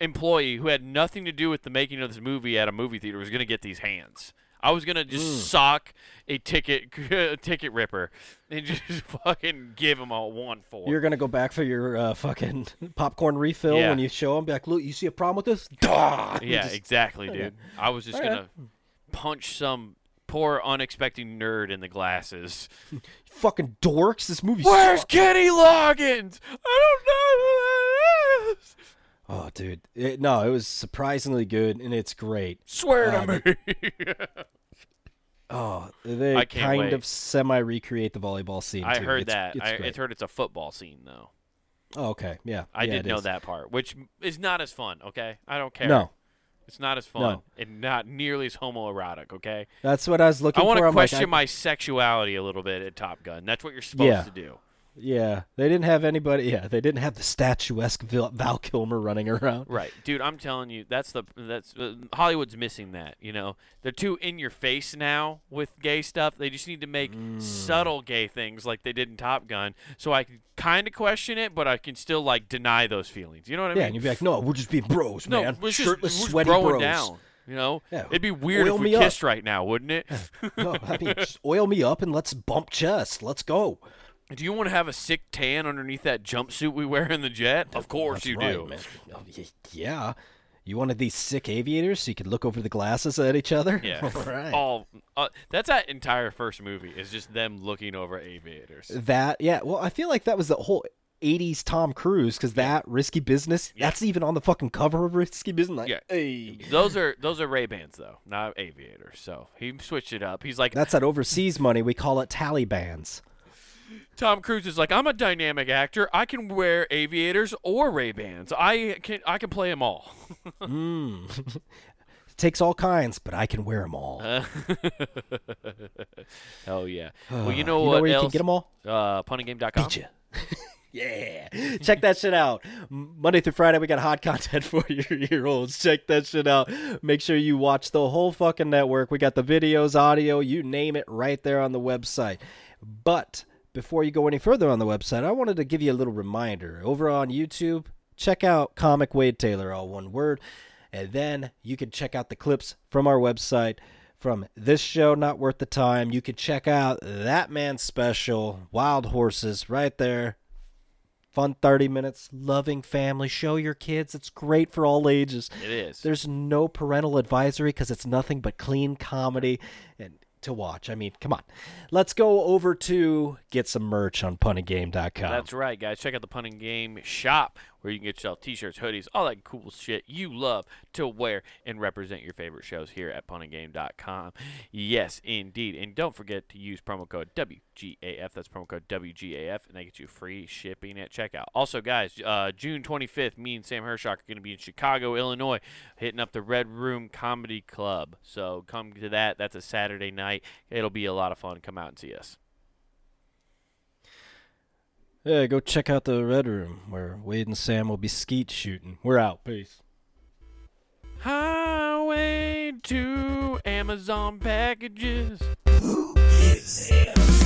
employee who had nothing to do with the making of this movie at a movie theater was gonna get these hands. I was gonna just Mm. sock a ticket *laughs* a ticket ripper and just *laughs* fucking give him a one for. You're gonna go back for your uh, fucking *laughs* popcorn refill Yeah. when you show them. Be like, "Look, you see a problem with this?" Duh! yeah, Just- exactly, dude. I was just gonna punch some poor unexpected nerd in the glasses. Fucking dorks. This movie. Where's sucks. Kenny Loggins? I don't know who that is. Oh, dude. It, no, it was surprisingly good, and it's great. Swear Uh, to me. *laughs* Oh, they I kind wait. of semi recreate the volleyball scene. I too. heard It's- that. It's I great. it's heard it's a football scene though. oh, okay. Yeah. I yeah, did know is. that part, which is not as fun. Okay, I don't care. No, it's not as fun and not nearly as homoerotic. Okay, that's what I was looking for. I want to I'm like, question I- my sexuality a little bit at Top Gun. That's what you're supposed Yeah. to do. Yeah, they didn't have anybody. Yeah, they didn't have the statuesque Val, Val Kilmer running around. Right, dude. I'm telling you, that's the that's uh, Hollywood's missing that. You know, they're too in your face now with gay stuff. They just need to make Mm. subtle gay things like they did in Top Gun, so I can kind of question it, but I can still like deny those feelings. You know what I Yeah, mean? Yeah, and you'd be like, "No, we're just being bros, no, man. we're just, Shirtless, we're sweaty bros." down. You know, Yeah, it'd be weird oil if we me up. kissed right now, wouldn't it? no, I mean, *laughs* just oil me up and let's bump chest. Let's go. Do you want to have a sick tan underneath that jumpsuit we wear in the jet? Of course That's you right, do. man. Oh, Yeah. You wanted these sick aviators so you could look over the glasses at each other? Yeah. *laughs* All right. All uh, that's that entire first movie is just them looking over aviators. That, yeah. Well, I feel like that was the whole 80s Tom Cruise because that risky business, Yeah. that's even on the fucking cover of Risky Business. Like, Yeah. hey. Those are those are Ray Bans though, not aviators. So he switched it up. He's like That's that overseas money. We call it Talibans. Tom Cruise is like I'm a dynamic actor. I can wear aviators or Ray Bans. I can I can play them all. *laughs* *laughs* Mm. Takes all kinds, but I can wear them all. Uh, *laughs* Hell yeah. *sighs* well, you know you what know where you can get them all? Uh, punninggame.com. Beat yeah. Check that shit out. Monday through Friday, we got hot content for your year olds. Check that shit out. Make sure you watch the whole fucking network. We got the videos, audio, you name it, right there on the website. But before you go any further on the website, I wanted to give you a little reminder. Over on YouTube, check out Comic Wade Taylor, all one word. And then you can check out the clips from our website from this show, Not Worth the Time. You can check out that man's special, Wild Horses, right there. Fun 30 minutes, loving family. Show your kids. It's great for all ages. It is. There's no parental advisory because it's nothing but clean comedy and to watch. I mean, come on. Let's go over to get some merch on punninggame.com. That's right, guys. Check out the Punning Game shop where you can get yourself t-shirts, hoodies, all that cool shit you love to wear and represent your favorite shows here at punninggame.com. Yes, indeed. And don't forget to use promo code WGAF. That's promo code WGAF, and they get you free shipping at checkout. Also, guys, uh, June 25th, me and Sam Hershock are going to be in Chicago, Illinois, hitting up the Red Room Comedy Club. So come to that. That's a Saturday night. It'll be a lot of fun. Come out and see us. Yeah, go check out the Red Room where Wade and Sam will be skeet shooting. We're out. Peace. Highway to Amazon packages. Who gives him?